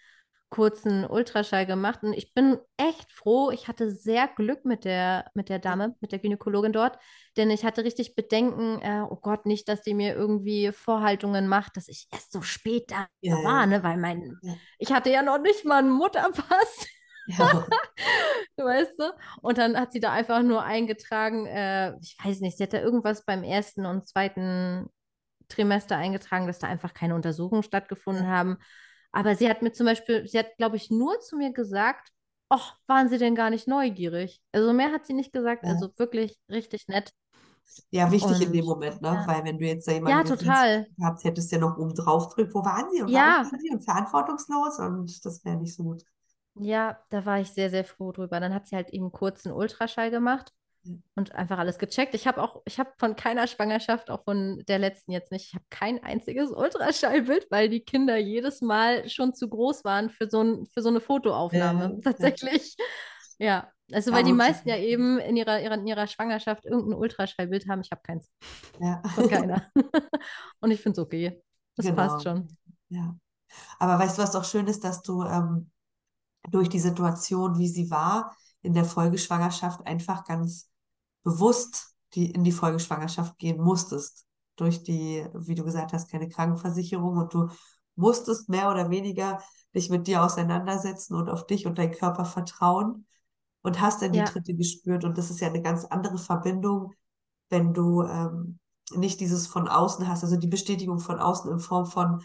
kurzen Ultraschall gemacht und ich bin echt froh. Ich hatte sehr Glück mit der, mit der Dame, mit der Gynäkologin dort, denn ich hatte richtig Bedenken, äh, oh Gott, nicht, dass die mir irgendwie Vorhaltungen macht, dass ich erst so spät da Ja, ja. war, ne? weil mein, Ja. ich hatte ja noch nicht mal einen Mutterpass. Ja. <laughs> Weißt du? Und dann hat sie da einfach nur eingetragen, äh, ich weiß nicht, sie hat da irgendwas beim ersten und zweiten Trimester eingetragen, dass da einfach keine Untersuchungen stattgefunden haben. Aber sie hat mir zum Beispiel, sie hat, glaube ich, nur zu mir gesagt, ach, waren Sie denn gar nicht neugierig? Also mehr hat sie nicht gesagt, Ja. also wirklich richtig nett. Ja, wichtig in Und, dem Moment, ne? ja. Weil wenn du jetzt da Ja, jemanden gewinnst total. gehabt hättest, der noch oben drauf drückt, wo waren sie und Ja. waren sie und verantwortungslos und das wäre nicht so gut. Ja, da war ich sehr, sehr froh drüber. Dann hat sie halt eben kurz einen Ultraschall gemacht Ja. Und einfach alles gecheckt. Ich habe auch, ich habe von keiner Schwangerschaft, auch von der letzten jetzt nicht, ich habe kein einziges Ultraschallbild, weil die Kinder jedes Mal schon zu groß waren für so, ein, für so eine Fotoaufnahme. <laughs> Ja. Tatsächlich. Ja, also Ja, weil die meisten ja eben in ihrer, ihrer, in ihrer Schwangerschaft irgendein Ultraschallbild haben. Ich habe keins. Ja. Von keiner. <laughs> und ich finde es okay. Das Genau. passt schon. Ja. Aber weißt du, was doch schön ist, dass du ähm, durch die Situation, wie sie war, in der Folgeschwangerschaft einfach ganz bewusst die, in die Folgeschwangerschaft gehen musstest. Durch die, wie du gesagt hast, keine Krankenversicherung und du musstest mehr oder weniger dich mit dir auseinandersetzen und auf dich und deinen Körper vertrauen und hast dann die Ja. Tritte gespürt. Und das ist ja eine ganz andere Verbindung, wenn du ähm, nicht dieses von außen hast, also die Bestätigung von außen in Form von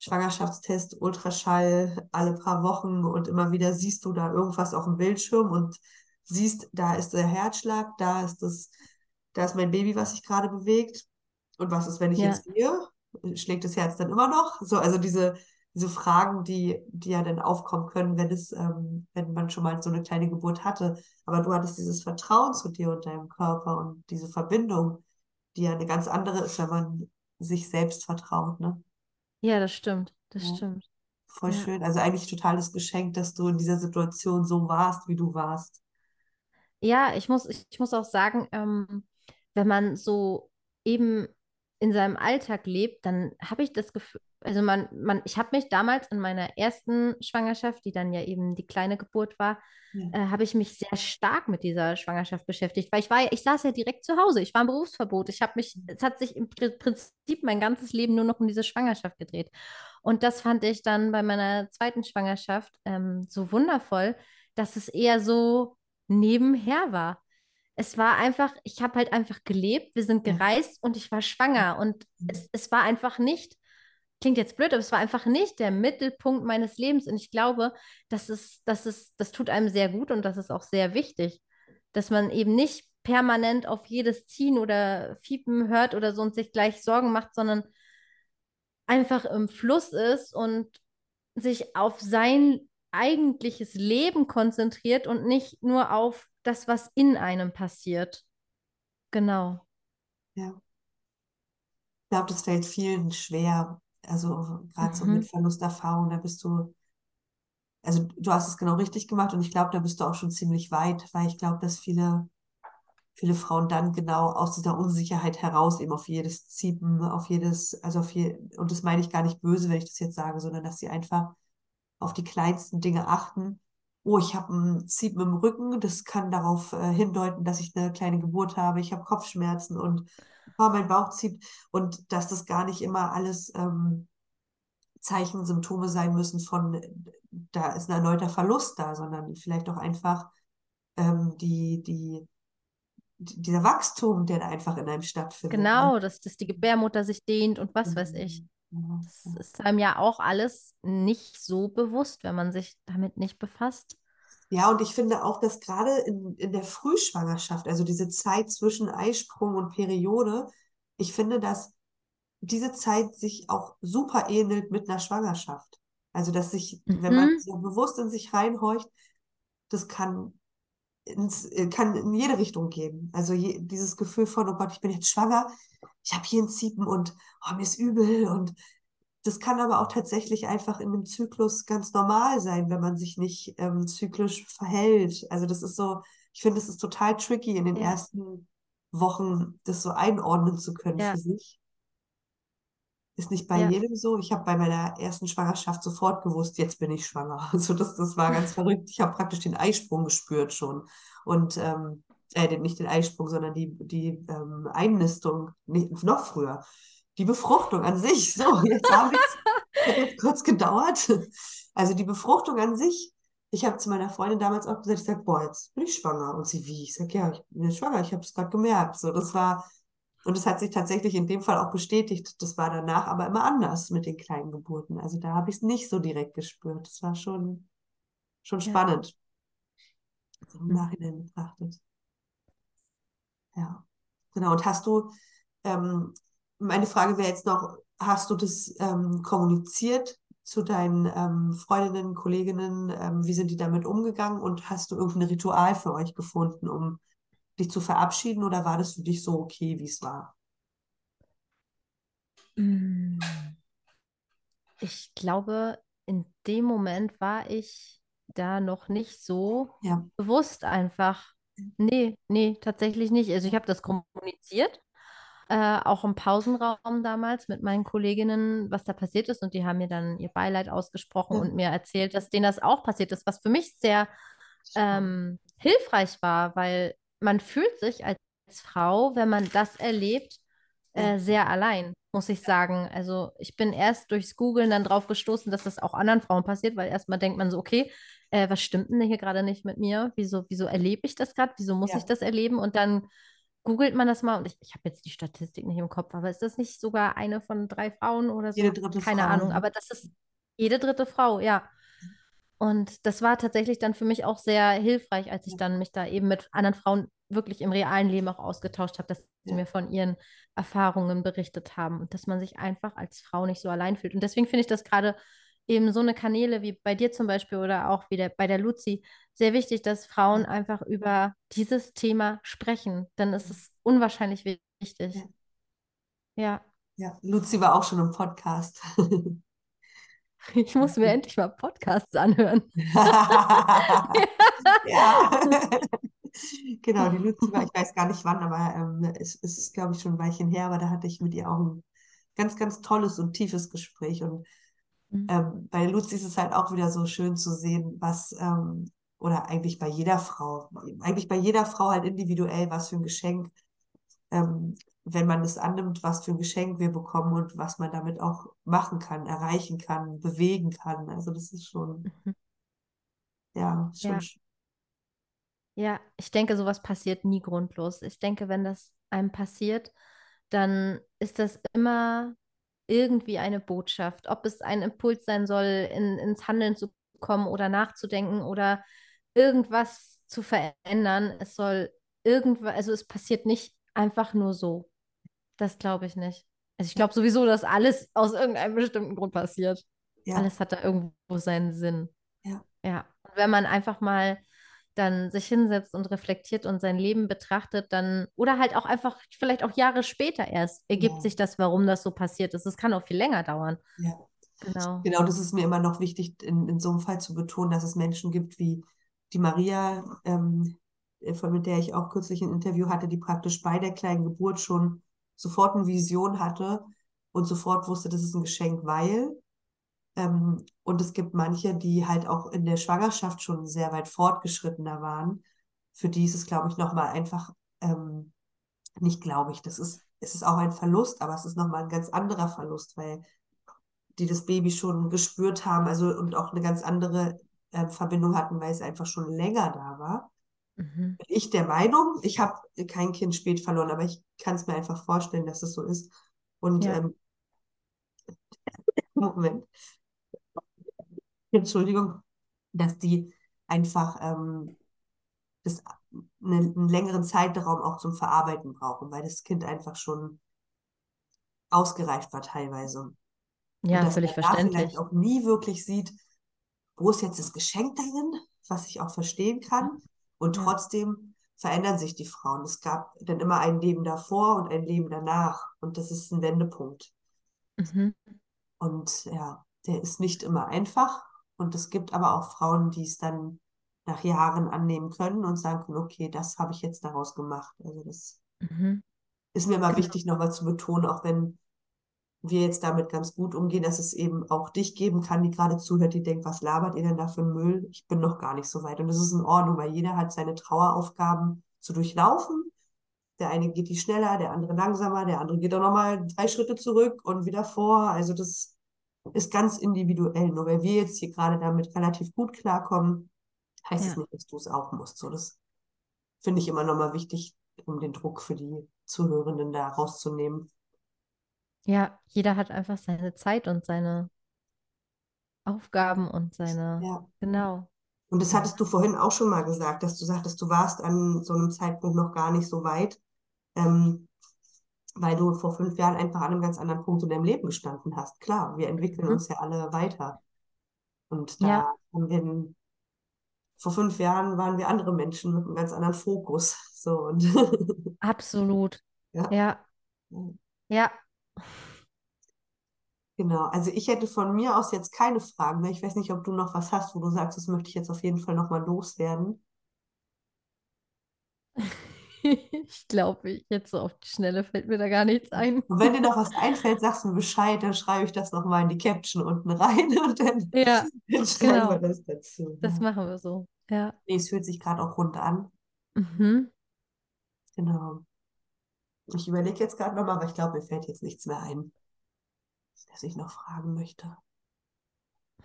Schwangerschaftstest, Ultraschall alle paar Wochen und immer wieder siehst du da irgendwas auf dem Bildschirm und siehst, da ist der Herzschlag, da ist das, da ist mein Baby, was sich gerade bewegt. Und was ist, wenn ich Ja. jetzt gehe? Schlägt das Herz dann immer noch? So, also diese, diese Fragen, die, die ja dann aufkommen können, wenn es, ähm, wenn man schon mal so eine kleine Geburt hatte. Aber du hattest dieses Vertrauen zu dir und deinem Körper und diese Verbindung, die ja eine ganz andere ist, wenn man sich selbst vertraut, ne? Ja, das stimmt. Das Ja. stimmt. Voll Ja. schön. Also eigentlich totales Geschenk, dass du in dieser Situation so warst, wie du warst. Ja, ich muss, ich, ich muss auch sagen, ähm, wenn man so eben in seinem Alltag lebt, dann habe ich das Gefühl, also man, man, ich habe mich damals in meiner ersten Schwangerschaft, die dann ja eben die kleine Geburt war, Ja. äh, habe ich mich sehr stark mit dieser Schwangerschaft beschäftigt, weil ich war ich saß ja direkt zu Hause, ich war im Berufsverbot, ich habe mich, es hat sich im Pri- Prinzip mein ganzes Leben nur noch um diese Schwangerschaft gedreht. Und das fand ich dann bei meiner zweiten Schwangerschaft ähm, so wundervoll, dass es eher so nebenher war. Es war einfach, ich habe halt einfach gelebt, wir sind gereist und ich war schwanger und es, es war einfach nicht, klingt jetzt blöd, aber es war einfach nicht der Mittelpunkt meines Lebens und ich glaube, das ist, das ist, das tut einem sehr gut und das ist auch sehr wichtig, dass man eben nicht permanent auf jedes Ziehen oder Fiepen hört oder so und sich gleich Sorgen macht, sondern einfach im Fluss ist und sich auf sein eigentliches Leben konzentriert und nicht nur auf das, was in einem passiert. Genau. Ja. Ich glaube, das fällt vielen schwer. Also gerade so Mhm. mit Verlusterfahrung, da bist du, also du hast es genau richtig gemacht und ich glaube, da bist du auch schon ziemlich weit, weil ich glaube, dass viele, viele Frauen dann genau aus dieser Unsicherheit heraus eben auf jedes Ziepen, auf jedes, also auf je, und das meine ich gar nicht böse, wenn ich das jetzt sage, sondern dass sie einfach auf die kleinsten Dinge achten. Oh, ich habe ein Ziepen im Rücken, das kann darauf äh, hindeuten, dass ich eine kleine Geburt habe. Ich habe Kopfschmerzen und oh, mein Bauch zieht. Und dass das gar nicht immer alles ähm, Zeichen, Symptome sein müssen von, da ist ein erneuter Verlust da, sondern vielleicht auch einfach ähm, die, die, die, dieser Wachstum, der einfach in einem stattfindet. ne? Genau, dass, dass die Gebärmutter sich dehnt und was weiß ich. Ja, Das ist einem ja auch alles nicht so bewusst, wenn man sich damit nicht befasst. Ja, und ich finde auch, dass gerade in, in der Frühschwangerschaft, also diese Zeit zwischen Eisprung und Periode, ich finde, dass diese Zeit sich auch super ähnelt mit einer Schwangerschaft. Also, dass sich, wenn man Mhm. so bewusst in sich reinhorcht, das kann ins, kann in jede Richtung gehen. Also je, dieses Gefühl von, oh Gott, ich bin jetzt schwanger, ich habe hier ein Ziepen und oh, mir ist übel und das kann aber auch tatsächlich einfach in einem Zyklus ganz normal sein, wenn man sich nicht ähm, zyklisch verhält. Also das ist so, ich finde, es ist total tricky in den Ja. ersten Wochen, das so einordnen zu können Ja. für sich. Ist nicht bei Ja. jedem so. Ich habe bei meiner ersten Schwangerschaft sofort gewusst, jetzt bin ich schwanger. <laughs> Also das, das war ganz verrückt. Ich habe praktisch den Eisprung gespürt schon. Und ähm, äh, nicht den Eisprung, sondern die, die ähm, Einnistung, nicht, noch früher. Die Befruchtung an sich. So, jetzt habe ich kurz gedauert. Also die Befruchtung an sich. Ich habe zu meiner Freundin damals auch gesagt, ich sage, boah, jetzt bin ich schwanger. Und sie, wie? Ich sage, ja, ich bin jetzt schwanger, ich habe es gerade gemerkt. So, das war, und es hat sich tatsächlich in dem Fall auch bestätigt. Das war danach aber immer anders mit den kleinen Geburten. Also da habe ich es nicht so direkt gespürt. Das war schon, schon Ja. spannend. So im Mhm. Nachhinein betrachtet. Ja, genau. Und hast du, ähm, meine Frage wäre jetzt noch, hast du das ähm, kommuniziert zu deinen ähm, Freundinnen, Kolleginnen? Ähm, wie sind die damit umgegangen? Und hast du irgendein Ritual für euch gefunden, um dich zu verabschieden? Oder war das für dich so okay, wie es war? Mm. Ich glaube, in dem Moment war ich da noch nicht so Ja, bewusst einfach. Nee, nee, tatsächlich nicht. Also ich habe das kommuniziert, äh, auch im Pausenraum damals mit meinen Kolleginnen, was da passiert ist. Und die haben mir dann ihr Beileid ausgesprochen Ja. und mir erzählt, dass denen das auch passiert ist, was für mich sehr ähm, hilfreich war, weil man fühlt sich als Frau, wenn man das erlebt, äh, sehr allein, muss ich sagen. Also ich bin erst durchs Googlen dann drauf gestoßen, dass das auch anderen Frauen passiert, weil erstmal denkt man so, okay, äh, was stimmt denn hier gerade nicht mit mir? Wieso, wieso erlebe ich das gerade? Wieso muss Ja. ich das erleben? Und dann googelt man das mal und ich, ich habe jetzt die Statistik nicht im Kopf, aber ist das nicht sogar eine von drei Frauen oder so? Jede dritte Keine Frau, Ahnung, aber das ist jede dritte Frau, ja. Und das war tatsächlich dann für mich auch sehr hilfreich, als ich dann mich da eben mit anderen Frauen wirklich im realen Leben auch ausgetauscht habe, dass sie Ja. mir von ihren Erfahrungen berichtet haben und dass man sich einfach als Frau nicht so allein fühlt. Und deswegen finde ich das gerade eben so eine Kanäle wie bei dir zum Beispiel oder auch wie der, bei der Luzi sehr wichtig, dass Frauen einfach über dieses Thema sprechen. Denn es ist unwahrscheinlich wichtig. Ja. Ja, Ja, Luzi war auch schon im Podcast. <laughs> ich muss mir endlich mal Podcasts anhören. <laughs> Ja. <laughs> Genau, die Luzi war, ich weiß gar nicht wann, aber ähm, es, es ist, glaube ich, schon ein Weilchen her, aber da hatte ich mit ihr auch ein ganz, ganz tolles und tiefes Gespräch. Und Mhm. ähm, bei Luzi ist es halt auch wieder so schön zu sehen, was, ähm, oder eigentlich bei jeder Frau, eigentlich bei jeder Frau halt individuell, was für ein Geschenk, ähm, wenn man es annimmt, was für ein Geschenk wir bekommen und was man damit auch machen kann, erreichen kann, bewegen kann. Also das ist schon, Mhm. ja, schon Ja. Ja, ich denke, sowas passiert nie grundlos. Ich denke, wenn das einem passiert, dann ist das immer irgendwie eine Botschaft. Ob es ein Impuls sein soll, in, ins Handeln zu kommen oder nachzudenken oder irgendwas zu verändern. Es soll irgendwas, also es passiert nicht einfach nur so. Das glaube ich nicht. Also ich glaube sowieso, dass alles aus irgendeinem bestimmten Grund passiert. ja. Alles hat da irgendwo seinen Sinn. Ja. Ja. Und wenn man einfach mal dann sich hinsetzt und reflektiert und sein Leben betrachtet, dann, oder halt auch einfach, vielleicht auch Jahre später erst, ergibt Ja. sich das, warum das so passiert ist. Es kann auch viel länger dauern. Ja. Genau. Genau, das ist mir immer noch wichtig, in, in so einem Fall zu betonen, dass es Menschen gibt wie die Maria, ähm, äh, von mit der ich auch kürzlich ein Interview hatte, die praktisch bei der kleinen Geburt schon sofort eine Vision hatte und sofort wusste, das ist ein Geschenk, weil. Ähm, und es gibt manche, die halt auch in der Schwangerschaft schon sehr weit fortgeschrittener waren. Für die ist es, glaube ich, nochmal einfach, ähm, nicht glaube ich, das ist, es ist auch ein Verlust, aber es ist nochmal ein ganz anderer Verlust, weil die das Baby schon gespürt haben, also und auch eine ganz andere äh, Verbindung hatten, weil es einfach schon länger da war. Mhm. Ich der Meinung, ich habe kein Kind spät verloren, aber ich kann es mir einfach vorstellen, dass es so ist. Und Ja. ähm, Moment, Entschuldigung, dass die einfach ähm, das, eine, einen längeren Zeitraum auch zum Verarbeiten brauchen, weil das Kind einfach schon ausgereift war teilweise. Und Ja, dass völlig man da vielleicht verständlich. auch nie wirklich sieht, wo ist jetzt das Geschenk darin, was ich auch verstehen kann. Und trotzdem verändern sich die Frauen. Es gab dann immer ein Leben davor und ein Leben danach. Und das ist ein Wendepunkt. Mhm. Und ja, der ist nicht immer einfach. Und es gibt aber auch Frauen, die es dann nach Jahren annehmen können und sagen können, okay, das habe ich jetzt daraus gemacht. Also das Mhm. ist mir immer Genau. wichtig, nochmal zu betonen, auch wenn wir jetzt damit ganz gut umgehen, dass es eben auch dich geben kann, die gerade zuhört, die denkt, was labert ihr denn da für Müll? Ich bin noch gar nicht so weit. Und das ist in Ordnung, weil jeder hat seine Traueraufgaben zu durchlaufen. Der eine geht die schneller, der andere langsamer, der andere geht auch nochmal drei Schritte zurück und wieder vor. Also das ist ganz individuell. Nur weil wir jetzt hier gerade damit relativ gut klarkommen, heißt es Ja. nicht, dass du es auch musst. So, das finde ich immer nochmal wichtig, um den Druck für die Zuhörenden da rauszunehmen. Ja, jeder hat einfach seine Zeit und seine Aufgaben und seine, Ja. genau. Und das hattest du vorhin auch schon mal gesagt, dass du sagtest, du warst an so einem Zeitpunkt noch gar nicht so weit, ähm, weil du vor fünf Jahren einfach an einem ganz anderen Punkt in deinem Leben gestanden hast. Klar, wir entwickeln Mhm. uns ja alle weiter. Und da Ja. haben wir, vor fünf Jahren waren wir andere Menschen mit einem ganz anderen Fokus. So und Absolut. <laughs> ja. Ja, ja. Genau, also ich hätte von mir aus jetzt keine Fragen mehr. Ich weiß nicht, ob du noch was hast, wo du sagst, das möchte ich jetzt auf jeden Fall nochmal loswerden. <laughs> Ich glaube, ich jetzt so auf die Schnelle fällt mir da gar nichts ein. Und wenn dir noch was einfällt, sagst du Bescheid, dann schreibe ich das nochmal in die Caption unten rein <laughs> und dann, Ja, <laughs> dann schreiben genau. wir das dazu. Das machen wir so. Ja. Nee, es fühlt sich gerade auch rund an. Mhm. Genau. Ich überlege jetzt gerade nochmal, aber ich glaube, mir fällt jetzt nichts mehr ein, das ich noch fragen möchte.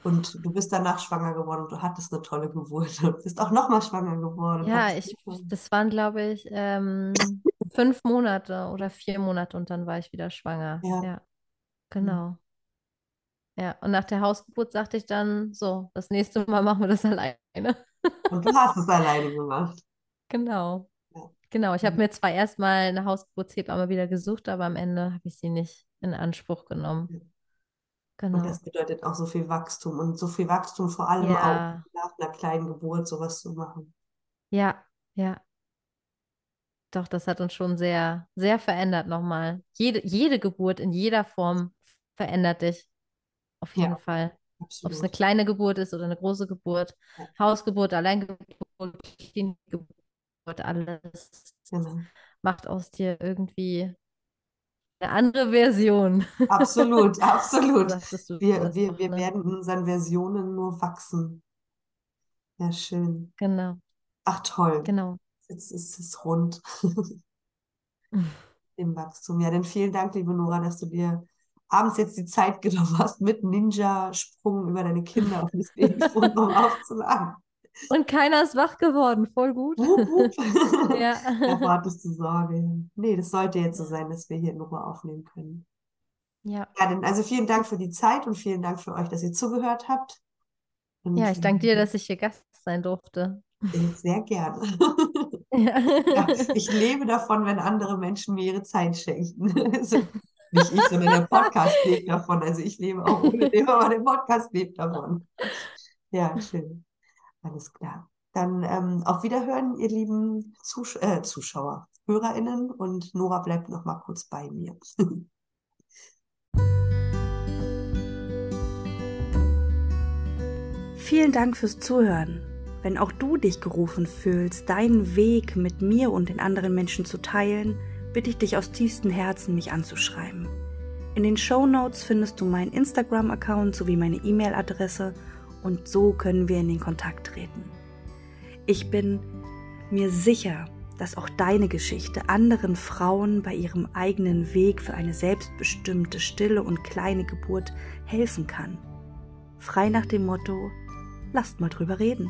Und du bist danach schwanger geworden und du hattest eine tolle Geburt und bist auch nochmal schwanger geworden. Ja, ich, das waren, glaube ich, ähm, <laughs> fünf Monate oder vier Monate und dann war ich wieder schwanger. Ja. Ja, genau. Ja, und nach der Hausgeburt sagte ich dann, so, das nächste Mal machen wir das <laughs> alleine. Und du hast es alleine gemacht. Genau. Ja. Genau, ich habe Mhm. mir zwar erstmal eine Hausgeburtshebamme wieder gesucht, aber am Ende habe ich sie nicht in Anspruch Ja. genommen. Und Genau. das bedeutet auch so viel Wachstum und so viel Wachstum vor allem auch Ja, nach einer kleinen Geburt sowas zu machen. ja, ja. Doch, das hat uns schon sehr, sehr verändert nochmal. Jede, jede Geburt in jeder Form verändert dich. Auf Ja, jeden Fall. Ob es eine kleine Geburt ist oder eine große Geburt, Ja, Hausgeburt, Alleingeburt, Klinikgeburt, alles genau. macht aus dir irgendwie eine andere Version. Absolut, <laughs> absolut. Du Wir, wir, wir werden in unseren Versionen nur wachsen. Ja, schön. Genau, Ach, toll. genau. Jetzt ist es rund <laughs> im Wachstum. Ja, dann vielen Dank, liebe Nora, dass du dir abends jetzt die Zeit genommen hast, mit Ninja-Sprung über deine Kinder auf das Babyfon, <laughs> aufzuladen. Und keiner ist wach geworden. Voll gut. <laughs> Ja. Davor hattest du Sorge. Nee, das sollte jetzt so sein, dass wir hier in Ruhe aufnehmen können. Ja. Ja, dann also vielen Dank für die Zeit und vielen Dank für euch, dass ihr zugehört habt. Und Ja, ich danke dir, dass ich hier Gast sein durfte. sehr gerne. Ja. Ja, ich lebe davon, wenn andere Menschen mir ihre Zeit schenken. <laughs> Also, nicht ich, sondern der Podcast lebt davon. Also ich lebe auch ohne dem, aber der Podcast lebt davon. Ja, schön. Alles klar. Dann ähm, auf Wiederhören, ihr lieben Zusch äh, Zuschauer, HörerInnen und Nora bleibt noch mal kurz bei mir. <laughs> Vielen Dank fürs Zuhören. Wenn auch du dich gerufen fühlst, deinen Weg mit mir und den anderen Menschen zu teilen, bitte ich dich aus tiefstem Herzen, mich anzuschreiben. In den Show Notes findest du meinen Instagram-Account sowie meine E-Mail-Adresse und so können wir in den Kontakt treten. Ich bin mir sicher, dass auch deine Geschichte anderen Frauen bei ihrem eigenen Weg für eine selbstbestimmte, stille und kleine Geburt helfen kann. Frei nach dem Motto, lasst mal drüber reden.